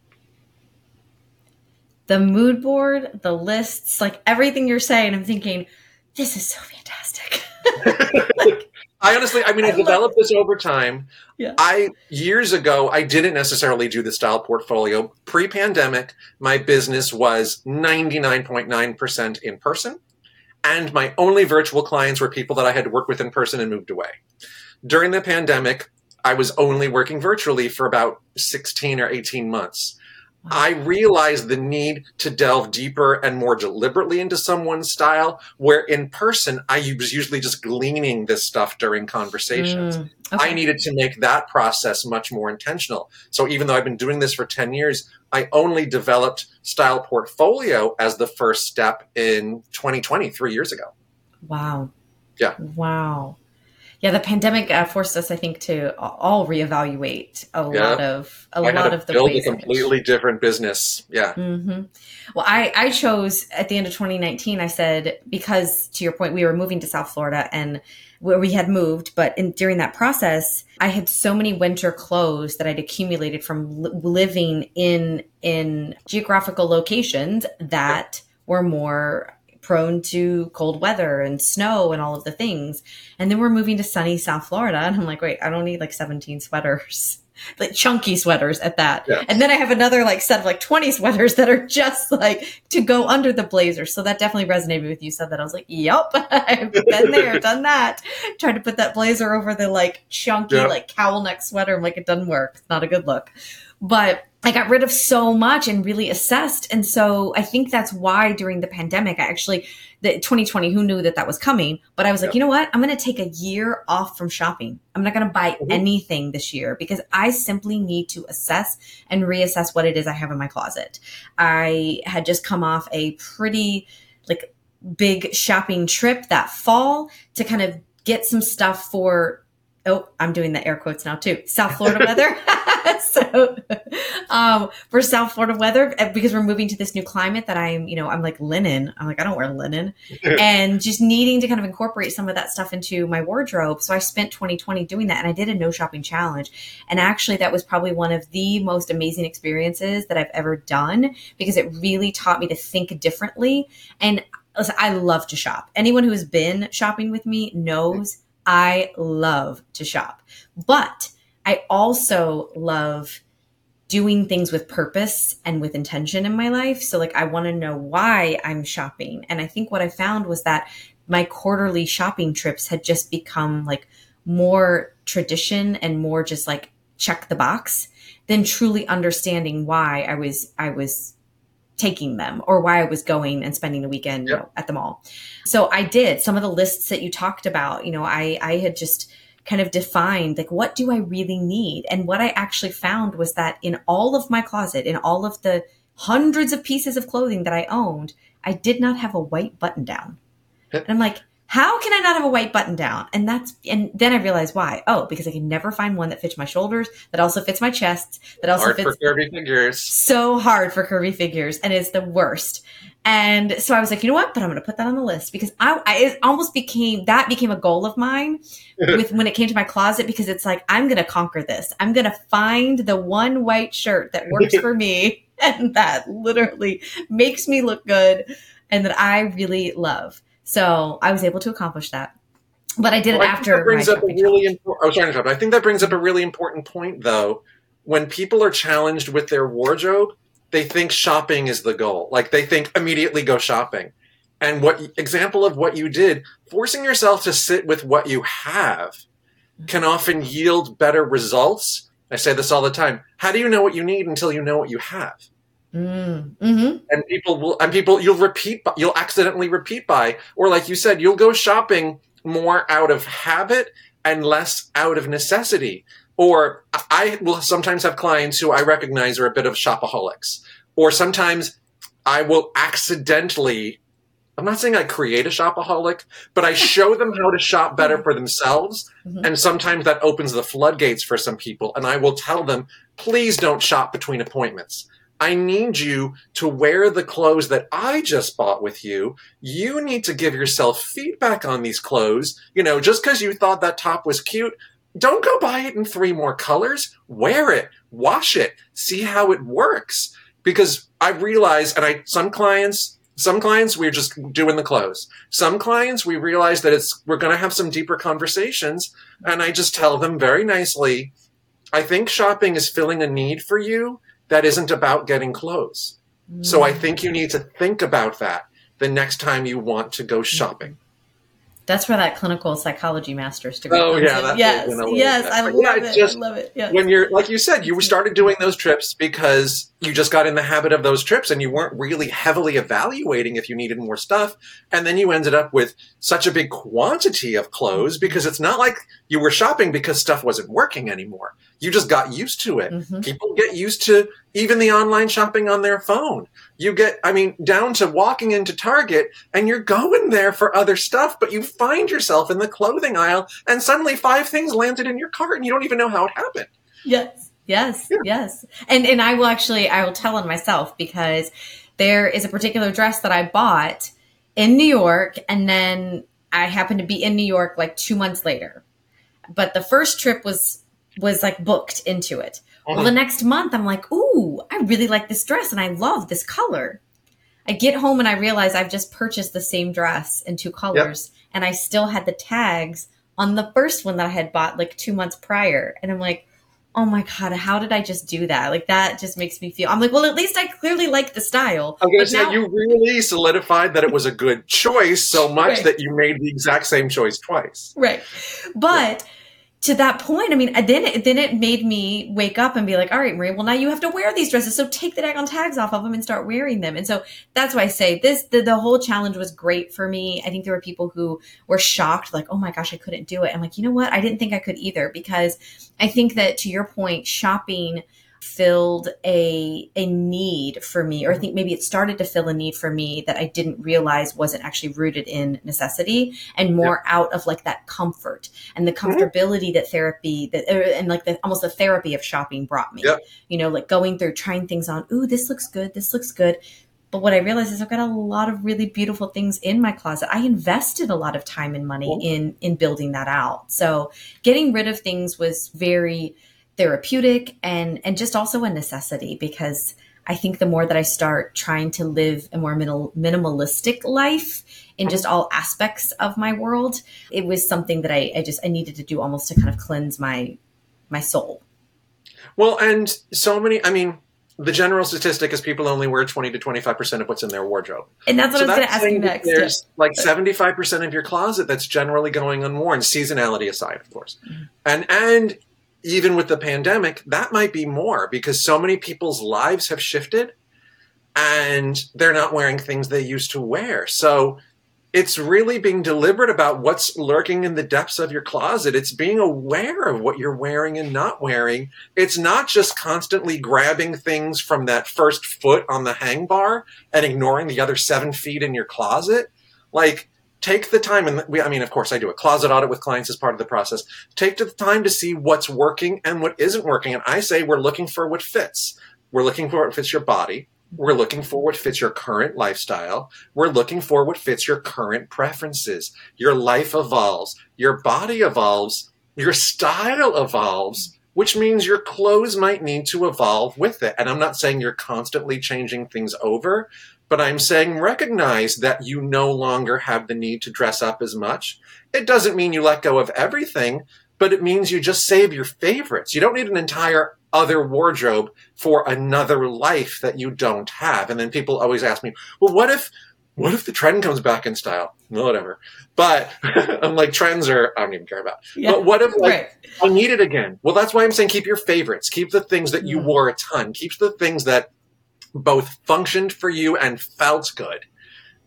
the mood board, the lists, like everything you're saying, I'm thinking, this is so fantastic. like, I honestly, I mean, I, I developed this over time. Yeah. I years ago, I didn't necessarily do the style portfolio. Pre-pandemic, my business was 99.9% in person, and my only virtual clients were people that I had to work with in person and moved away. During the pandemic, I was only working virtually for about 16 or 18 months. I realized the need to delve deeper and more deliberately into someone's style, where in person, I was usually just gleaning this stuff during conversations. Mm, okay. I needed to make that process much more intentional. So even though I've been doing this for 10 years, I only developed Style Portfolio as the first step in 2020, three years ago. Wow. Yeah. Wow yeah, the pandemic uh, forced us, I think, to all reevaluate a yeah. lot of a I lot of the build a completely different business. Yeah. Mm-hmm. Well, I I chose at the end of 2019. I said because to your point, we were moving to South Florida and where we had moved, but in, during that process, I had so many winter clothes that I'd accumulated from li- living in in geographical locations that were more prone to cold weather and snow and all of the things. And then we're moving to sunny South Florida. And I'm like, wait, I don't need like 17 sweaters. like chunky sweaters at that. Yeah. And then I have another like set of like 20 sweaters that are just like to go under the blazer. So that definitely resonated with you. Said that I was like, yep, I've been there, done that. Tried to put that blazer over the like chunky yeah. like cowl neck sweater. I'm like, it doesn't work. It's not a good look. But I got rid of so much and really assessed. And so I think that's why during the pandemic, I actually, the 2020, who knew that that was coming? But I was like, you know what? I'm going to take a year off from shopping. I'm not going to buy mm-hmm. anything this year because I simply need to assess and reassess what it is I have in my closet. I had just come off a pretty like big shopping trip that fall to kind of get some stuff for oh, I'm doing the air quotes now too. South Florida weather. so, um, for South Florida weather, uh, because we're moving to this new climate that I'm, you know, I'm like linen. I'm like, I don't wear linen and just needing to kind of incorporate some of that stuff into my wardrobe. So I spent 2020 doing that and I did a no shopping challenge. And actually that was probably one of the most amazing experiences that I've ever done because it really taught me to think differently. And listen, I love to shop. Anyone who has been shopping with me knows I love to shop. But I also love doing things with purpose and with intention in my life. So like I want to know why I'm shopping. And I think what I found was that my quarterly shopping trips had just become like more tradition and more just like check the box than truly understanding why I was I was taking them or why I was going and spending the weekend yep. you know, at the mall. So I did some of the lists that you talked about, you know, I I had just kind of defined like what do I really need? And what I actually found was that in all of my closet, in all of the hundreds of pieces of clothing that I owned, I did not have a white button down. And I'm like, how can I not have a white button down? And that's, and then I realized why. Oh, because I can never find one that fits my shoulders, that also fits my chest, that also hard fits. for curvy figures. So hard for curvy figures. And it's the worst. And so I was like, you know what? But I'm going to put that on the list because I, I it almost became, that became a goal of mine with when it came to my closet because it's like, I'm going to conquer this. I'm going to find the one white shirt that works for me and that literally makes me look good and that I really love. So I was able to accomplish that. But I did well, it after. That brings up a really important. Oh, sorry to I think that brings up a really important point, though. When people are challenged with their wardrobe, they think shopping is the goal. Like they think immediately go shopping. And what example of what you did, forcing yourself to sit with what you have can often yield better results. I say this all the time. How do you know what you need until you know what you have? Mm, hmm And people will, and people, you'll repeat, you'll accidentally repeat by, or like you said, you'll go shopping more out of habit and less out of necessity. Or I will sometimes have clients who I recognize are a bit of shopaholics. Or sometimes I will accidentally, I'm not saying I create a shopaholic, but I show them how to shop better for themselves. Mm-hmm. And sometimes that opens the floodgates for some people. And I will tell them, please don't shop between appointments. I need you to wear the clothes that I just bought with you. You need to give yourself feedback on these clothes. You know, just because you thought that top was cute, don't go buy it in three more colors. Wear it, wash it, see how it works. Because I realize, and I, some clients, some clients we're just doing the clothes. Some clients we realize that it's, we're going to have some deeper conversations. And I just tell them very nicely, I think shopping is filling a need for you that isn't about getting clothes. Mm. So I think you need to think about that the next time you want to go shopping. That's where that clinical psychology master's degree. Oh yeah, that's yes, yes, I love, yeah, it. Just, I love it. Yes. When you're like you said, you started doing those trips because you just got in the habit of those trips, and you weren't really heavily evaluating if you needed more stuff, and then you ended up with such a big quantity of clothes because it's not like you were shopping because stuff wasn't working anymore. You just got used to it. Mm-hmm. People get used to even the online shopping on their phone. You get, I mean, down to walking into Target and you're going there for other stuff, but you find yourself in the clothing aisle and suddenly five things landed in your cart and you don't even know how it happened. Yes. Yes. Yeah. Yes. And, and I will actually, I will tell on myself because there is a particular dress that I bought in New York and then I happened to be in New York like two months later. But the first trip was was like booked into it. Well, the next month I'm like, ooh, I really like this dress and I love this color. I get home and I realize I've just purchased the same dress in two colors yep. and I still had the tags on the first one that I had bought like two months prior. And I'm like, oh my God, how did I just do that? Like that just makes me feel, I'm like, well, at least I clearly like the style. I'm going to say now- you really solidified that it was a good choice so much right. that you made the exact same choice twice. Right. But, yeah to that point, I mean, then it, then it made me wake up and be like, all right, Marie, well, now you have to wear these dresses. So take the daggone tags off of them and start wearing them. And so that's why I say this, the, the whole challenge was great for me. I think there were people who were shocked, like, oh my gosh, I couldn't do it. I'm like, you know what? I didn't think I could either because I think that to your point, shopping filled a a need for me or i think maybe it started to fill a need for me that i didn't realize wasn't actually rooted in necessity and more yep. out of like that comfort and the comfortability mm-hmm. that therapy that and like the almost the therapy of shopping brought me yep. you know like going through trying things on ooh this looks good this looks good but what I realized is I've got a lot of really beautiful things in my closet. I invested a lot of time and money in in building that out. So getting rid of things was very therapeutic and and just also a necessity because I think the more that I start trying to live a more minimal, minimalistic life in just all aspects of my world, it was something that I, I just I needed to do almost to kind of cleanse my my soul. Well, and so many. I mean, the general statistic is people only wear 20 to 25% of what's in their wardrobe. And that's what so I was going to ask you next. There's like 75% of your closet that's generally going unworn, seasonality aside, of course. Mm-hmm. And and even with the pandemic, that might be more because so many people's lives have shifted and they're not wearing things they used to wear. So it's really being deliberate about what's lurking in the depths of your closet. It's being aware of what you're wearing and not wearing. It's not just constantly grabbing things from that first foot on the hang bar and ignoring the other seven feet in your closet. Like, take the time and we, I mean, of course I do a closet audit with clients as part of the process. Take the time to see what's working and what isn't working. And I say we're looking for what fits. We're looking for what fits your body. We're looking for what fits your current lifestyle. We're looking for what fits your current preferences. Your life evolves, your body evolves, your style evolves, which means your clothes might need to evolve with it. And I'm not saying you're constantly changing things over, but I'm saying recognize that you no longer have the need to dress up as much. It doesn't mean you let go of everything, but it means you just save your favorites. You don't need an entire other wardrobe for another life that you don't have. And then people always ask me, well, what if, what if the trend comes back in style? Well, whatever. But I'm like, trends are, I don't even care about. Yeah, but what if, like, right. I need it again? Well, that's why I'm saying keep your favorites. Keep the things that you mm. wore a ton. Keep the things that both functioned for you and felt good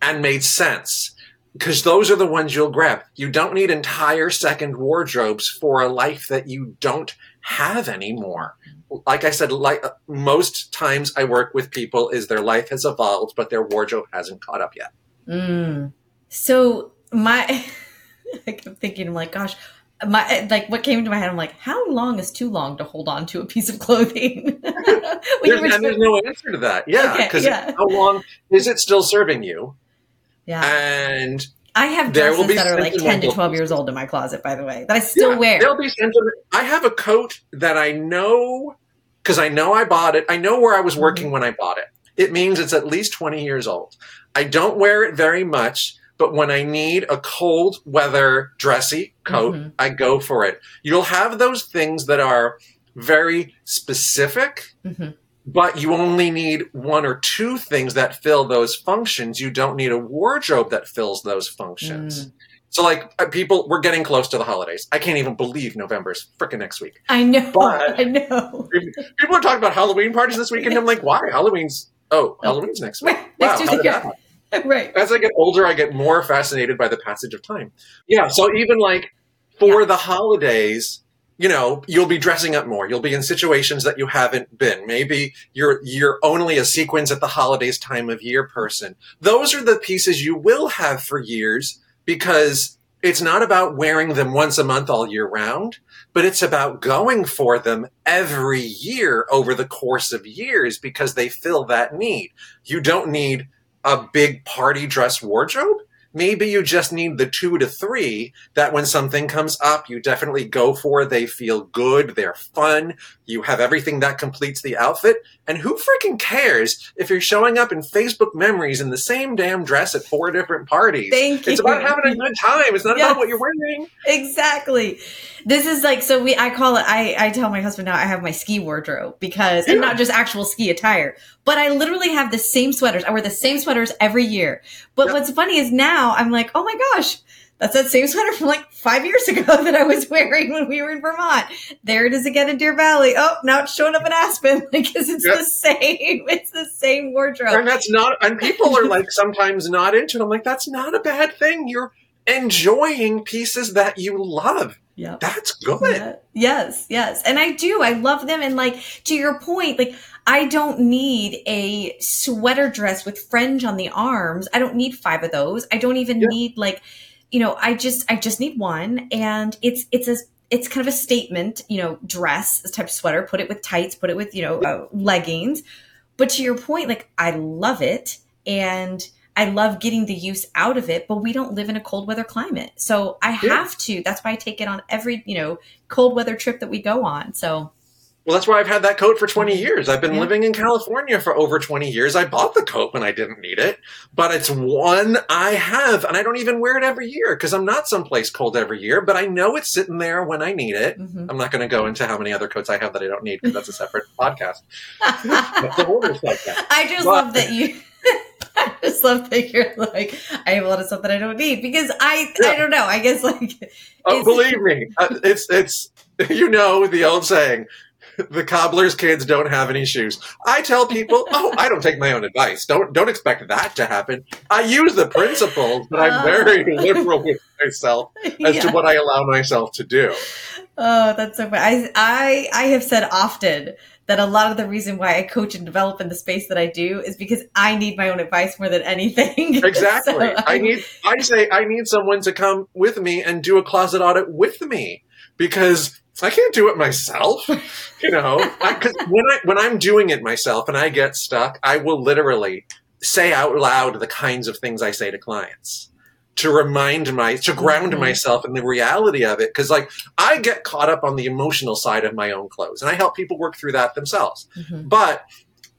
and made sense because those are the ones you'll grab. You don't need entire second wardrobes for a life that you don't have anymore. Like I said, like most times I work with people is their life has evolved, but their wardrobe hasn't caught up yet. Mm. So my, I kept thinking, I'm like, gosh, my like what came to my head. I'm like, how long is too long to hold on to a piece of clothing? there's, and there's no answer to that. Yeah, because okay, yeah. how long is it still serving you? Yeah. And I have dresses that are like 10 to 12 years old in my closet, by the way, that I still yeah, wear. There'll be I have a coat that I know because I know I bought it. I know where I was working mm-hmm. when I bought it. It means it's at least 20 years old. I don't wear it very much, but when I need a cold weather dressy coat, mm-hmm. I go for it. You'll have those things that are very specific. Mm-hmm but you only need one or two things that fill those functions. You don't need a wardrobe that fills those functions. Mm. So, like, uh, people, we're getting close to the holidays. I can't even believe November's freaking next week. I know. But I know. People are talking about Halloween parties this weekend. And I'm like, why? Halloween's, oh. Halloween's next week. Wow. Next right. As I get older, I get more fascinated by the passage of time. Yeah. So, even like for yeah. the holidays, you know, you'll be dressing up more. You'll be in situations that you haven't been. Maybe you're you're only a sequins at the holidays time of year person. Those are the pieces you will have for years because it's not about wearing them once a month all year round, but it's about going for them every year over the course of years because they fill that need. You don't need a big party dress wardrobe Maybe you just need the two to three that when something comes up, you definitely go for. They feel good. They're fun. You have everything that completes the outfit. And who freaking cares if you're showing up in Facebook memories in the same damn dress at four different parties? Thank you. It's about having a good time. It's not yes. about what you're wearing. Exactly. This is like, so we, I call it, I, I tell my husband now I have my ski wardrobe because, yeah. and not just actual ski attire, but I literally have the same sweaters. I wear the same sweaters every year. But what's funny is now I'm like, oh my gosh, that's that same sweater from like five years ago that I was wearing when we were in Vermont. There it is again in Deer Valley. Oh, now it's showing up in Aspen because it's yep. the same. It's the same wardrobe. And that's not, and people are like sometimes not into it. I'm like, that's not a bad thing. You're enjoying pieces that you love. Yeah. That's good. Yeah. Yes, yes. And I do. I love them. And like to your point, like I don't need a sweater dress with fringe on the arms. I don't need five of those. I don't even yeah. need like, you know, I just I just need one. And it's it's a it's kind of a statement, you know, dress, this type of sweater, put it with tights, put it with, you know, uh, leggings. But to your point, like I love it. And I love getting the use out of it, but we don't live in a cold weather climate. So I have to. That's why I take it on every, you know, cold weather trip that we go on. So Well, that's why I've had that coat for 20 Mm-hmm. years. I've been Yeah. living in California for over 20 years. I bought the coat when I didn't need it, but it's one I have, and I don't even wear it every year because I'm not someplace cold every year, but I know it's sitting there when I need it. Mhm. I'm not going to go into how many other coats I have that I don't need because that's a separate podcast. But the order's like that. I just But- love that you. I just love that you're like I have a lot of stuff that I don't need because I I don't know I guess like Oh, believe me, uh, it's it's you know the old saying, the cobbler's kids don't have any shoes. I tell people, oh, I don't take my own advice. Don't don't expect that to happen. I use the principles, but I'm very liberal with myself as to what I allow myself to do. Oh, that's so funny. I I I have said often that a lot of the reason why I coach and develop in the space that I do is because I need my own advice more than anything. Exactly. So I need. I say I need someone to come with me and do a closet audit with me because I can't do it myself. You know, because when I when I'm doing it myself and I get stuck, I will literally say out loud the kinds of things I say to clients to remind my to ground Mhm. myself in the reality of it because like I get caught up on the emotional side of my own clothes and I help people work through that themselves. Mhm. But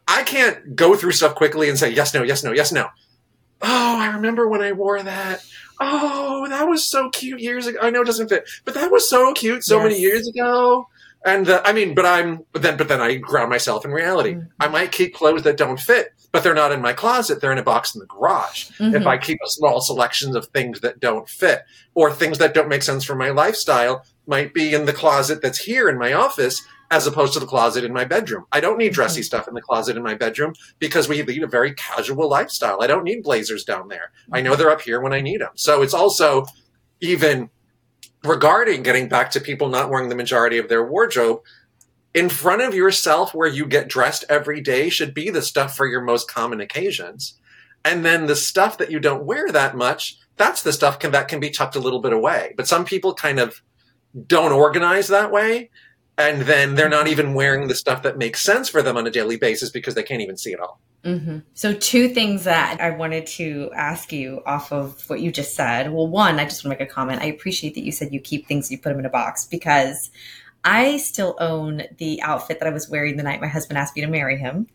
I can't go through stuff quickly and say yes, no, yes, no, yes, no. Oh, I remember when I wore that. Oh, that was so cute years ago. I know it doesn't fit, but that was so cute so many years ago. And uh, I mean, but I'm but then but then I ground myself in reality. Mhm. I might keep clothes that don't fit, but they're not in my closet. They're in a box in the garage. If Mhm. I keep a small selection of things that don't fit or things that don't make sense for my lifestyle, might be in the closet that's here in my office as opposed to the closet in my bedroom. I don't need dressy stuff in the closet in my bedroom because we lead a very casual lifestyle. I don't need blazers down there. I know they're up here when I need them. So it's also even regarding getting back to people not wearing the majority of their wardrobe in front of yourself where you get dressed every day should be the stuff for your most common occasions and then the stuff that you don't wear that much that's the stuff can, that can be tucked a little bit away but some people kind of don't organize that way and then they're not even wearing the stuff that makes sense for them on a daily basis because they can't even see it all hmm So, two things that I wanted to ask you off of what you just said. Well, one, I just want to make a comment. I appreciate that you said you keep things, you put them in a box because I still own the outfit that I was wearing the night my husband asked me to marry him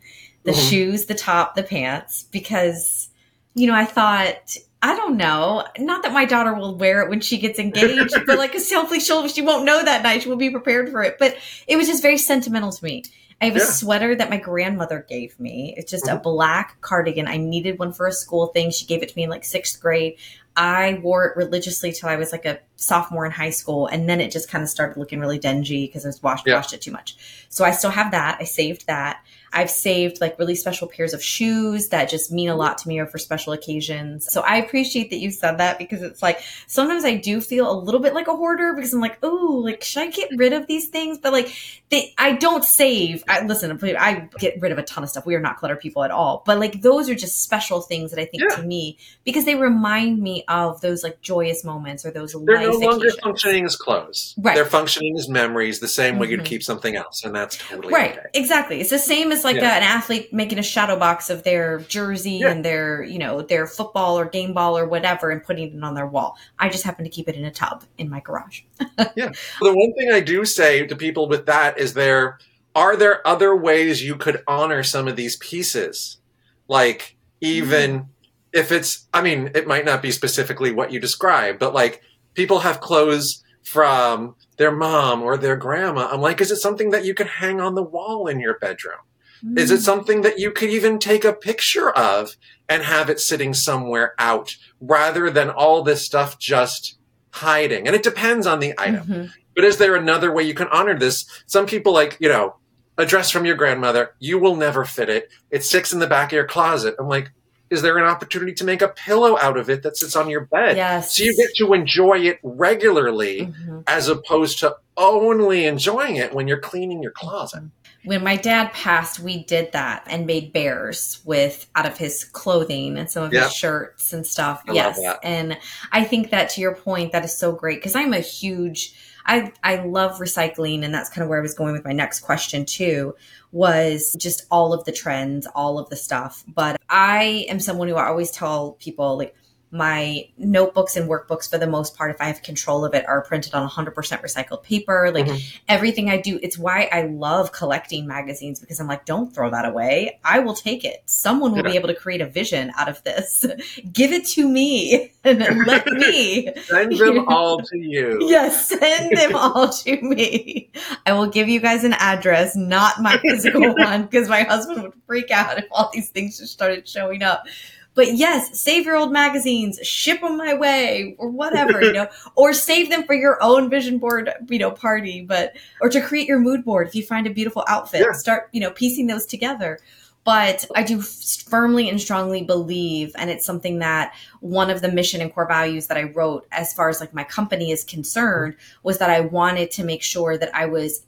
the Mhm. shoes, the top, the pants, because, you know, I thought, I don't know, not that my daughter will wear it when she gets engaged, but like, hopefully she'll, she won't know that night. She will be prepared for it. But it was just very sentimental to me. I have a sweater that my grandmother gave me. It's just a Mhm. black cardigan. I needed one for a school thing. She gave it to me in like sixth grade. I wore it religiously till I was like a sophomore in high school, and then it just kind of started looking really dingy because I was washed Yeah. washed it too much. So I still have that. I saved that. I've saved like really special pairs of shoes that just mean a lot to me or for special occasions. So I appreciate that you said that because it's like sometimes I do feel a little bit like a hoarder because I'm like, oh, like should I get rid of these things? But like they, I don't save. I listen, I get rid of a ton of stuff. We are not clutter people at all. But like those are just special things that I think Yeah. to me because they remind me of those like joyous moments or those no longer functioning as clothes Right. they're functioning as memories the same way you'd Mhm. keep something else and that's totally Right, okay. exactly. It's the same as like Yeah. a, an athlete making a shadow box of their jersey Yeah. and their, you know, their football or game ball or whatever and putting it on their wall. I just happen to keep it in a tub in my garage. Yeah. The one thing I do say to people with that is there are there other ways you could honor some of these pieces? Like even if it's I mean, it might not be specifically what you describe, but like people have clothes from their mom or their grandma. I'm like, is it something that you can hang on the wall in your bedroom? Is Mm. it something that you could even take a picture of and have it sitting somewhere out rather than all this stuff just hiding? And it depends on the item. Mhm. But is there another way you can honor this? Some people like, you know, a dress from your grandmother, you will never fit it. It sticks in the back of your closet. I'm like, is there an opportunity to make a pillow out of it that sits on your bed? Yes. So you get to enjoy it regularly Mhm. as opposed to only enjoying it when you're cleaning your closet. When my dad passed, we did that and made bears with out of his clothing and some of Yeah. his shirts and stuff. I yes. And I think that to your point, that is so great because I'm a huge I I love recycling and that's kind of where I was going with my next question too was just all of the trends, all of the stuff. But I am someone who I always tell people like My notebooks and workbooks, for the most part, if I have control of it, are printed on 100% recycled paper. Like mm-hmm. everything I do, it's why I love collecting magazines because I'm like, don't throw that away. I will take it. Someone will yeah. be able to create a vision out of this. Give it to me and let me send them all to you. Yes, send them all to me. I will give you guys an address, not my physical one, because my husband would freak out if all these things just started showing up. But yes, save your old magazines, ship them my way, or whatever, you know, or save them for your own vision board, you know, party, but, or to create your mood board. If you find a beautiful outfit, yeah. start, you know, piecing those together. But I do firmly and strongly believe, and it's something that one of the mission and core values that I wrote as far as like my company is concerned mm-hmm. was that I wanted to make sure that I was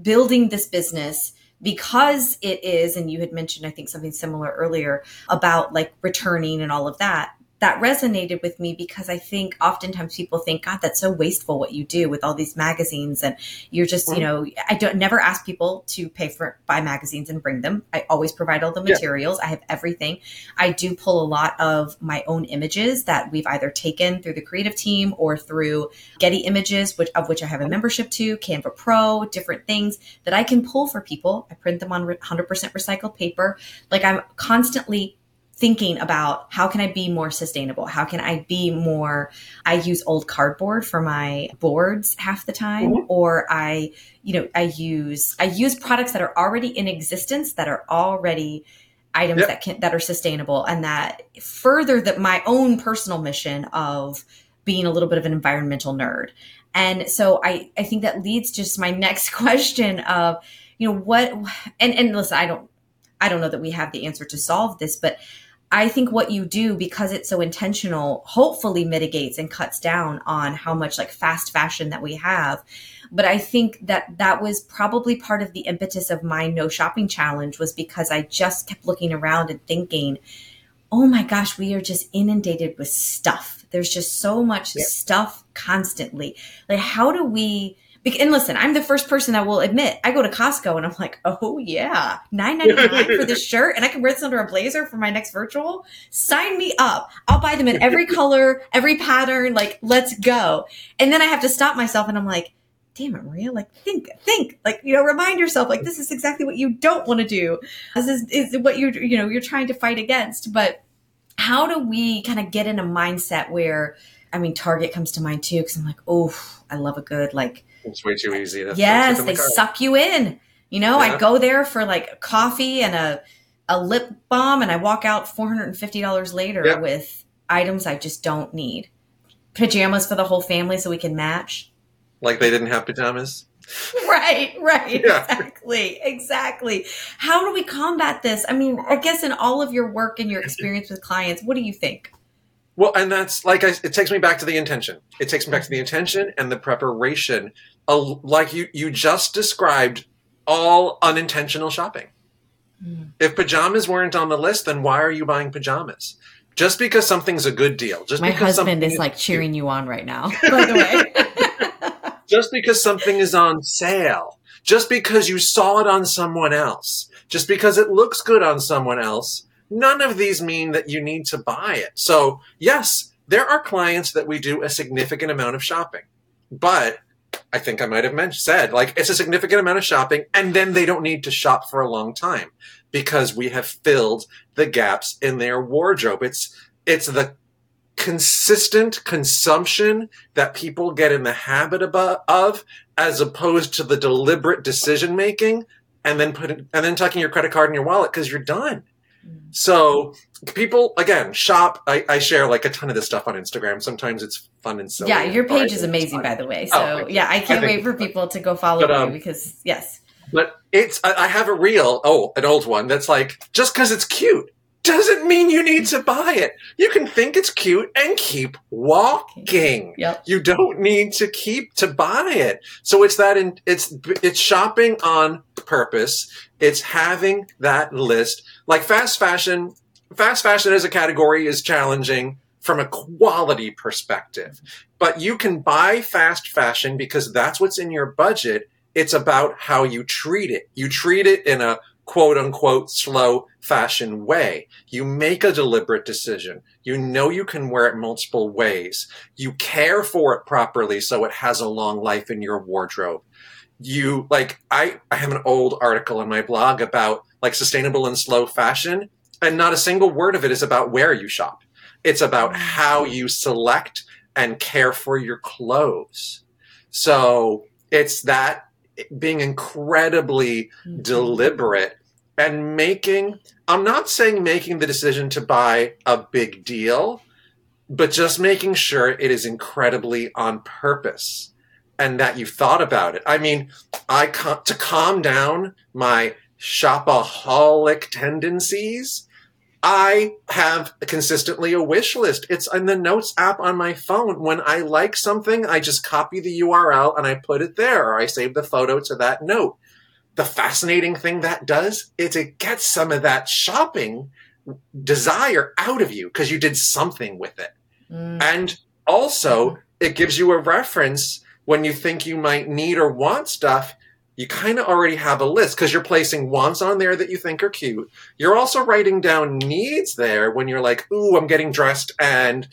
building this business because it is, and you had mentioned, I think something similar earlier about like returning and all of that that resonated with me because I think oftentimes people think, God, that's so wasteful what you do with all these magazines. And you're just, you know, I don't never ask people to pay for buy magazines and bring them. I always provide all the materials. Yeah. I have everything. I do pull a lot of my own images that we've either taken through the creative team or through Getty Images, which of which I have a membership to, Canva Pro, different things that I can pull for people. I print them on 100% recycled paper. Like I'm constantly thinking about how can I be more sustainable? How can I be more I use old cardboard for my boards half the time mm-hmm. or I you know I use I use products that are already in existence that are already items yep. that can that are sustainable and that further that my own personal mission of being a little bit of an environmental nerd. And so I I think that leads just my next question of you know what and and listen I don't I don't know that we have the answer to solve this, but I think what you do because it's so intentional hopefully mitigates and cuts down on how much like fast fashion that we have. But I think that that was probably part of the impetus of my no shopping challenge was because I just kept looking around and thinking, oh my gosh, we are just inundated with stuff. There's just so much yeah. stuff constantly. Like, how do we? And listen, I'm the first person that will admit I go to Costco and I'm like, oh yeah, nine ninety nine for this shirt, and I can wear this under a blazer for my next virtual. Sign me up. I'll buy them in every color, every pattern. Like, let's go. And then I have to stop myself, and I'm like, damn it, Maria, like think, think, like, you know, remind yourself, like, this is exactly what you don't want to do. This is, is what you're, you know, you're trying to fight against. But how do we kind of get in a mindset where, I mean, Target comes to mind too, because I'm like, oh, I love a good, like, it's way too easy. That's, yes, they the suck you in. You know, yeah. I go there for like coffee and a a lip balm, and I walk out four hundred and fifty dollars later yeah. with items I just don't need. Pajamas for the whole family so we can match. Like they didn't have pajamas. right, right, yeah. exactly, exactly. How do we combat this? I mean, I guess in all of your work and your experience with clients, what do you think? Well, and that's like I, it takes me back to the intention. It takes me back to the intention and the preparation. Uh, like you, you just described all unintentional shopping. Mm. If pajamas weren't on the list, then why are you buying pajamas? Just because something's a good deal. Just my husband is like cheering you on right now. By the way, just because something is on sale, just because you saw it on someone else, just because it looks good on someone else, None of these mean that you need to buy it. So, yes, there are clients that we do a significant amount of shopping, but I think I might have mentioned, said like it's a significant amount of shopping, and then they don't need to shop for a long time because we have filled the gaps in their wardrobe. It's it's the consistent consumption that people get in the habit of, as opposed to the deliberate decision making and then putting and then tucking your credit card in your wallet because you're done. So people again shop. I, I, share like a ton of this stuff on Instagram. Sometimes it's fun and silly. Yeah, your page is amazing, by the way. Oh, so oh, yeah, I can't I wait for people to go follow but, um, you because yes. But it's I, I have a reel. Oh, an old one that's like just because it's cute doesn't mean you need to buy it. You can think it's cute and keep walking. Yep. You don't need to keep to buy it. So it's that in, it's it's shopping on purpose. It's having that list. Like fast fashion, fast fashion as a category is challenging from a quality perspective. But you can buy fast fashion because that's what's in your budget. It's about how you treat it. You treat it in a quote unquote slow fashion way. You make a deliberate decision. You know you can wear it multiple ways. You care for it properly so it has a long life in your wardrobe. You like I, I have an old article on my blog about like sustainable and slow fashion, and not a single word of it is about where you shop. It's about how you select and care for your clothes. So it's that being incredibly Mhm. deliberate and making i'm not saying making the decision to buy a big deal but just making sure it is incredibly on purpose and that you've thought about it i mean i ca- to calm down my shopaholic tendencies I have consistently a wish list. It's in the notes app on my phone. When I like something, I just copy the URL and I put it there, or I save the photo to that note. The fascinating thing that does is it gets some of that shopping desire out of you because you did something with it. Mm. And also, it gives you a reference when you think you might need or want stuff. You kind of already have a list because you're placing wants on there that you think are cute. You're also writing down needs there when you're like, ooh, I'm getting dressed and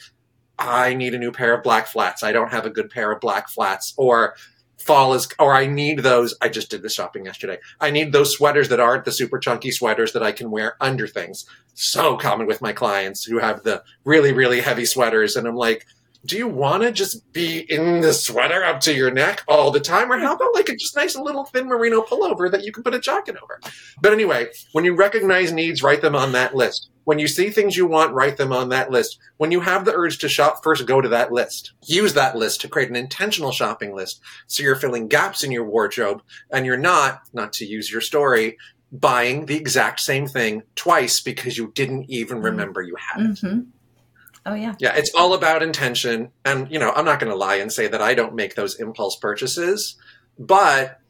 I need a new pair of black flats. I don't have a good pair of black flats. Or fall is, or I need those. I just did the shopping yesterday. I need those sweaters that aren't the super chunky sweaters that I can wear under things. So common with my clients who have the really, really heavy sweaters. And I'm like, do you want to just be in the sweater up to your neck all the time? Or how about like a just nice little thin merino pullover that you can put a jacket over? But anyway, when you recognize needs, write them on that list. When you see things you want, write them on that list. When you have the urge to shop, first go to that list. Use that list to create an intentional shopping list so you're filling gaps in your wardrobe and you're not, not to use your story, buying the exact same thing twice because you didn't even Mm. remember you had it. hmm Oh yeah. Yeah, it's all about intention. And, you know, I'm not going to lie and say that I don't make those impulse purchases, but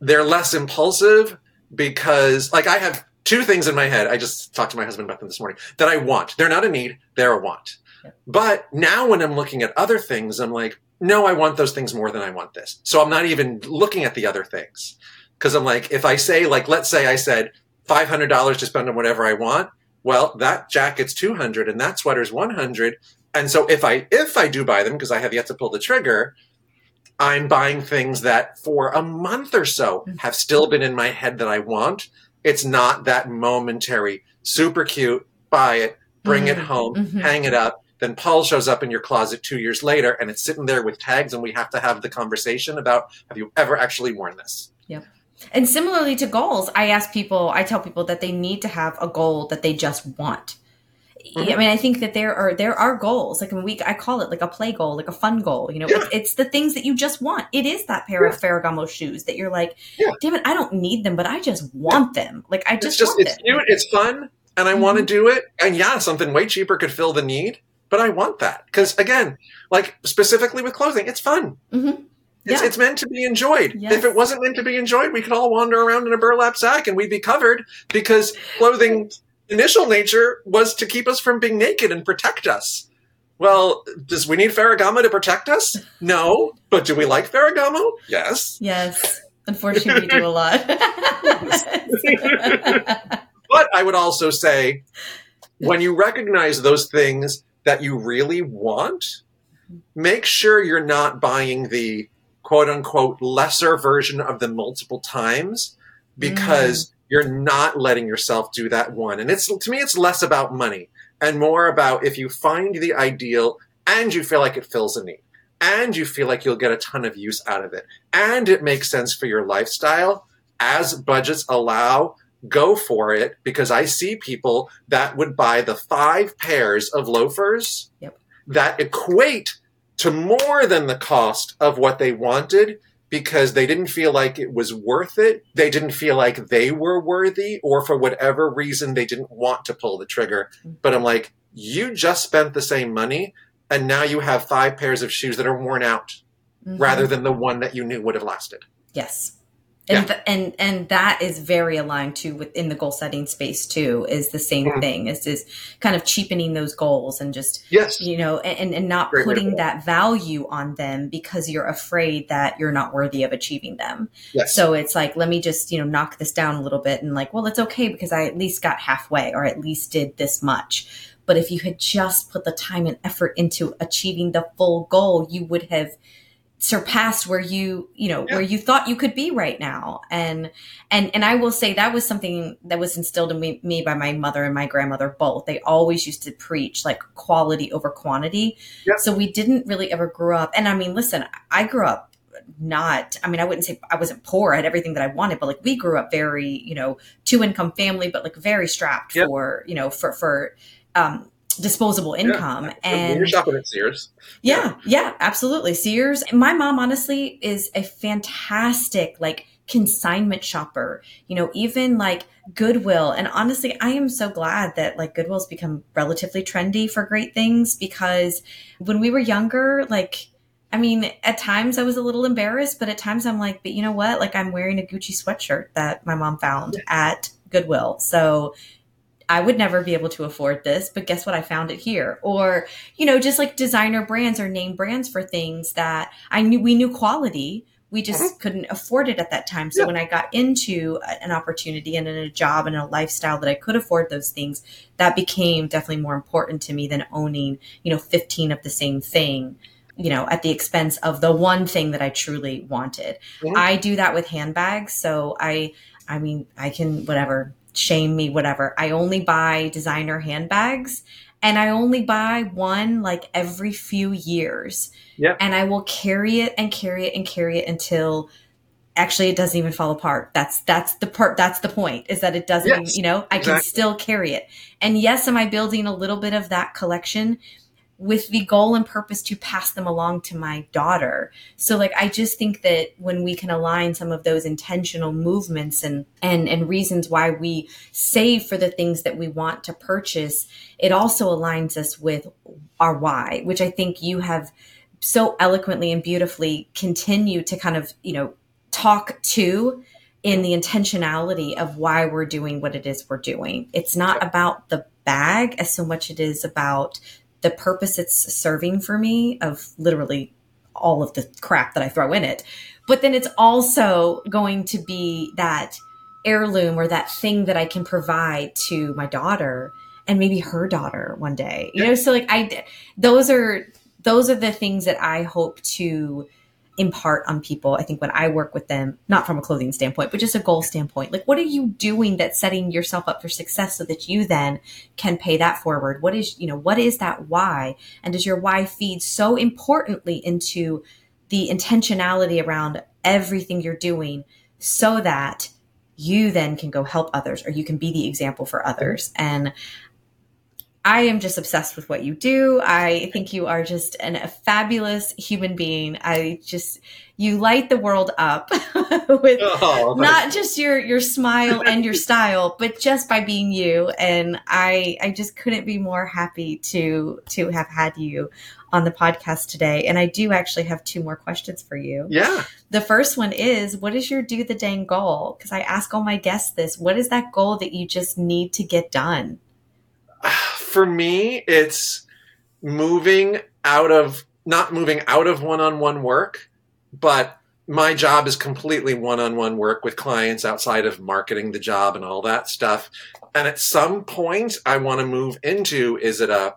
they're less impulsive because, like, I have two things in my head. I just talked to my husband about them this morning that I want. They're not a need, they're a want. Yeah. But now when I'm looking at other things, I'm like, no, I want those things more than I want this. So I'm not even looking at the other things. Because I'm like, if I say, like, let's say I said $500 to spend on whatever I want, well, that jacket's 200 and that sweater's 100. And so if I if I do buy them because I have yet to pull the trigger, I'm buying things that for a month or so have still been in my head that I want. It's not that momentary, super cute, buy it, bring it Mhm. home, Mhm. hang it up. Then Paul shows up in your closet two years later and it's sitting there with tags, and we have to have the conversation about have you ever actually worn this? And similarly to goals, I ask people, I tell people that they need to have a goal that they just want. Mhm. I mean, I think that there are there are goals. Like a week, I call it like a play goal, like a fun goal. You know, Yeah. it's, it's the things that you just want. It is that pair of Ferragamo shoes that you're like, Yeah. damn it, I don't need them, but I just want them. Like I It's just, just want it's them. cute, it's fun, and I want to do it. And yeah, something way cheaper could fill the need, but I want that because again, like specifically with clothing, it's fun. Mhm. It's, Yeah. it's meant to be enjoyed. Yes. If it wasn't meant to be enjoyed, we could all wander around in a burlap sack and we'd be covered because clothing initial nature was to keep us from being naked and protect us. Well, does we need Ferragamo to protect us? No, but do we like Ferragamo? Yes. Yes. Unfortunately, we do a lot. But I would also say when you recognize those things that you really want, make sure you're not buying the quote unquote lesser version of them multiple times because mm. you're not letting yourself do that one. And it's to me it's less about money and more about if you find the ideal and you feel like it fills a need and you feel like you'll get a ton of use out of it and it makes sense for your lifestyle as budgets allow go for it because I see people that would buy the five pairs of loafers Yep. that equate to more than the cost of what they wanted because they didn't feel like it was worth it. They didn't feel like they were worthy, or for whatever reason, they didn't want to pull the trigger. But I'm like, you just spent the same money, and now you have five pairs of shoes that are worn out Mhm. rather than the one that you knew would have lasted. Yes. And yeah. and and that is very aligned to within the goal setting space too is the same mm-hmm. thing is is kind of cheapening those goals and just yes you know and and not Great putting that value on them because you're afraid that you're not worthy of achieving them yes. so it's like let me just you know knock this down a little bit and like well it's okay because i at least got halfway or at least did this much but if you had just put the time and effort into achieving the full goal you would have surpassed where you you know yeah. where you thought you could be right now and and and i will say that was something that was instilled in me, me by my mother and my grandmother both they always used to preach like quality over quantity yeah. so we didn't really ever grow up and i mean listen i grew up not i mean i wouldn't say i wasn't poor i had everything that i wanted but like we grew up very you know two income family but like very strapped yep. for you know for for um disposable income yeah. and you're shopping at Sears. Yeah, yeah, absolutely. Sears. My mom honestly is a fantastic like consignment shopper. You know, even like Goodwill. And honestly, I am so glad that like Goodwill's become relatively trendy for great things because when we were younger, like I mean, at times I was a little embarrassed, but at times I'm like, but you know what? Like I'm wearing a Gucci sweatshirt that my mom found at Goodwill. So I would never be able to afford this, but guess what? I found it here. Or, you know, just like designer brands or name brands for things that I knew we knew quality. We just mm-hmm. couldn't afford it at that time. So yeah. when I got into an opportunity and in a job and a lifestyle that I could afford those things, that became definitely more important to me than owning, you know, 15 of the same thing you know, at the expense of the one thing that I truly wanted. Mm-hmm. I do that with handbags. So I, I mean, I can, whatever, shame me, whatever. I only buy designer handbags and I only buy one like every few years. Yeah. And I will carry it and carry it and carry it until actually it doesn't even fall apart. That's that's the part that's the point is that it doesn't yes, you know, I exactly. can still carry it. And yes, am I building a little bit of that collection? With the goal and purpose to pass them along to my daughter. So like I just think that when we can align some of those intentional movements and and and reasons why we save for the things that we want to purchase, it also aligns us with our why, which I think you have so eloquently and beautifully continued to kind of, you know, talk to in the intentionality of why we're doing what it is we're doing. It's not about the bag as so much it is about the purpose it's serving for me of literally all of the crap that I throw in it. But then it's also going to be that heirloom or that thing that I can provide to my daughter and maybe her daughter one day. You know, so like I those are those are the things that I hope to impart on people. I think when I work with them, not from a clothing standpoint, but just a goal standpoint, like what are you doing that's setting yourself up for success so that you then can pay that forward? What is, you know, what is that why? And does your why feed so importantly into the intentionality around everything you're doing so that you then can go help others or you can be the example for others. And I am just obsessed with what you do. I think you are just an, a fabulous human being. I just you light the world up with oh, not just your your smile and your style, but just by being you. And I I just couldn't be more happy to to have had you on the podcast today. And I do actually have two more questions for you. Yeah. The first one is what is your do the dang goal? Because I ask all my guests this. What is that goal that you just need to get done? for me, it's moving out of not moving out of one-on-one work, but my job is completely one-on-one work with clients outside of marketing the job and all that stuff. And at some point, I want to move into is it a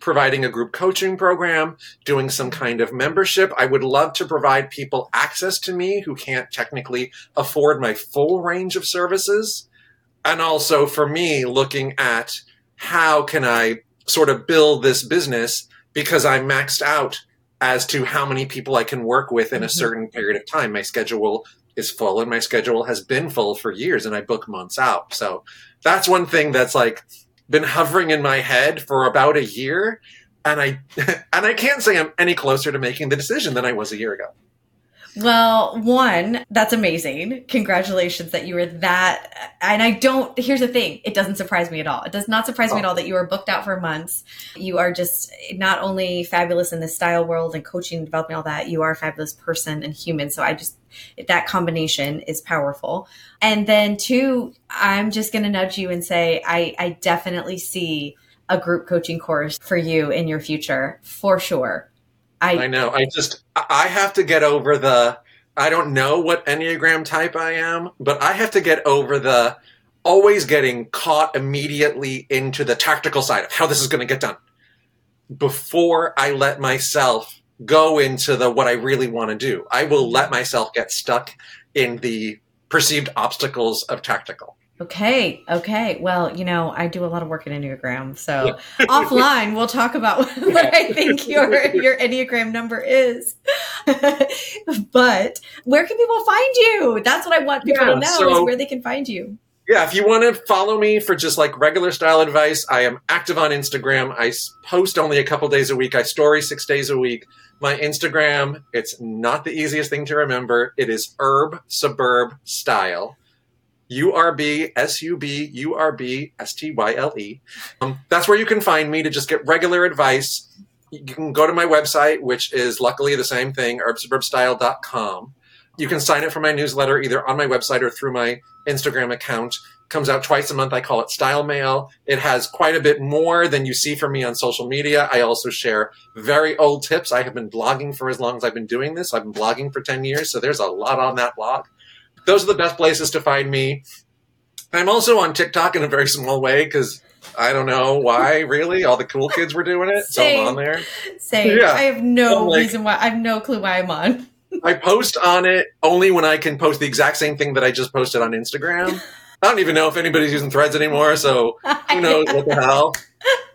providing a group coaching program, doing some kind of membership. I would love to provide people access to me who can't technically afford my full range of services. And also for me, looking at how can I sort of build this business because I'm maxed out as to how many people I can work with in a mm-hmm. certain period of time. My schedule is full and my schedule has been full for years and I book months out. So that's one thing that's like been hovering in my head for about a year and I and I can't say I'm any closer to making the decision than I was a year ago. Well, one, that's amazing. Congratulations that you were that. And I don't, here's the thing it doesn't surprise me at all. It does not surprise oh. me at oh. all that you are booked out for months. You are just not only fabulous in the style world and coaching, and developing all that, you are a fabulous person and human. So I just, that combination is powerful. And then two, I'm just going to nudge you and say, I, I definitely see a group coaching course for you in your future for sure. I, I know. I just I have to get over the I don't know what Enneagram type I am, but I have to get over the always getting caught immediately into the tactical side of how this is going to get done before I let myself go into the what I really want to do. I will let myself get stuck in the perceived obstacles of tactical. Okay. Okay. Well, you know, I do a lot of work in Enneagram, so offline we'll talk about what I think your your Enneagram number is. but where can people find you? That's what I want people yeah, to know so, is where they can find you. Yeah, if you want to follow me for just like regular style advice, I am active on Instagram. I post only a couple days a week. I story six days a week. My Instagram, it's not the easiest thing to remember. It is urbsuburbstyle. U R B S U B U R B S T Y L E. Um, that's where you can find me to just get regular advice. You can go to my website, which is luckily the same thing, urbsuburbstyle.com. You can sign up for my newsletter either on my website or through my Instagram account. Comes out twice a month. I call it Style Mail. It has quite a bit more than you see from me on social media. I also share very old tips. I have been blogging for as long as I've been doing this. I've been blogging for 10 years, so there's a lot on that blog those are the best places to find me. I'm also on TikTok in a very small way because I don't know why, really. All the cool kids were doing it, so I'm on there. Same. Yeah. I have no like, reason why. I have no clue why I'm on. I post on it only when I can post the exact same thing that I just posted on Instagram. I don't even know if anybody's using threads anymore, so who knows what the hell.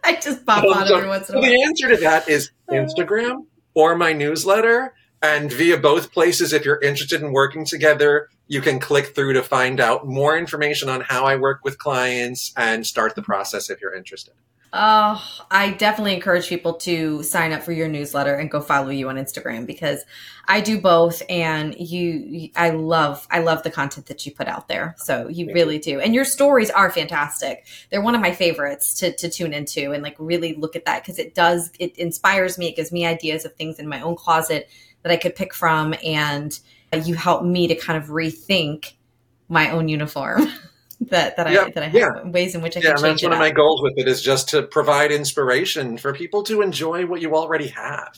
I just pop on so, every once in a while. The answer to that is uh. Instagram or my newsletter. And via both places, if you're interested in working together, you can click through to find out more information on how I work with clients and start the process if you're interested. Oh, I definitely encourage people to sign up for your newsletter and go follow you on Instagram because I do both and you I love I love the content that you put out there. So you Thank really you. do. And your stories are fantastic. They're one of my favorites to to tune into and like really look at that because it does it inspires me, it gives me ideas of things in my own closet that I could pick from. And you helped me to kind of rethink my own uniform. that that I that I have yeah. ways in which I yeah, can that's one of my goals with it is just to provide inspiration for people to enjoy what you already have.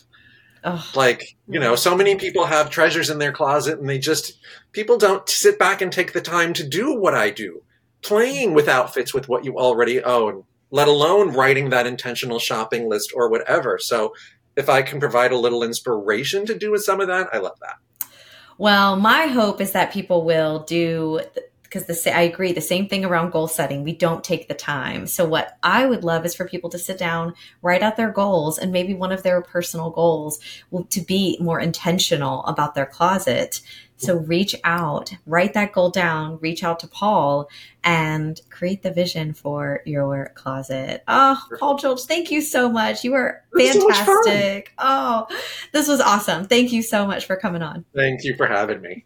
Oh. Like, you know, so many people have treasures in their closet and they just people don't sit back and take the time to do what I do. Playing with outfits with what you already own, let alone writing that intentional shopping list or whatever. So if I can provide a little inspiration to do with some of that, I love that. Well, my hope is that people will do because the I agree the same thing around goal setting. We don't take the time. So what I would love is for people to sit down, write out their goals, and maybe one of their personal goals will to be more intentional about their closet so reach out, write that goal down, reach out to Paul and create the vision for your closet. Oh, Paul Julch, thank you so much. You were fantastic. So oh, this was awesome. Thank you so much for coming on. Thank you for having me.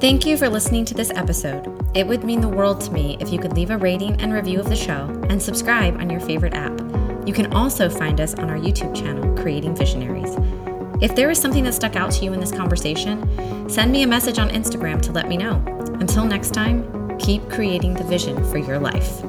Thank you for listening to this episode. It would mean the world to me if you could leave a rating and review of the show and subscribe on your favorite app. You can also find us on our YouTube channel, Creating Visionaries. If there is something that stuck out to you in this conversation, send me a message on Instagram to let me know. Until next time, keep creating the vision for your life.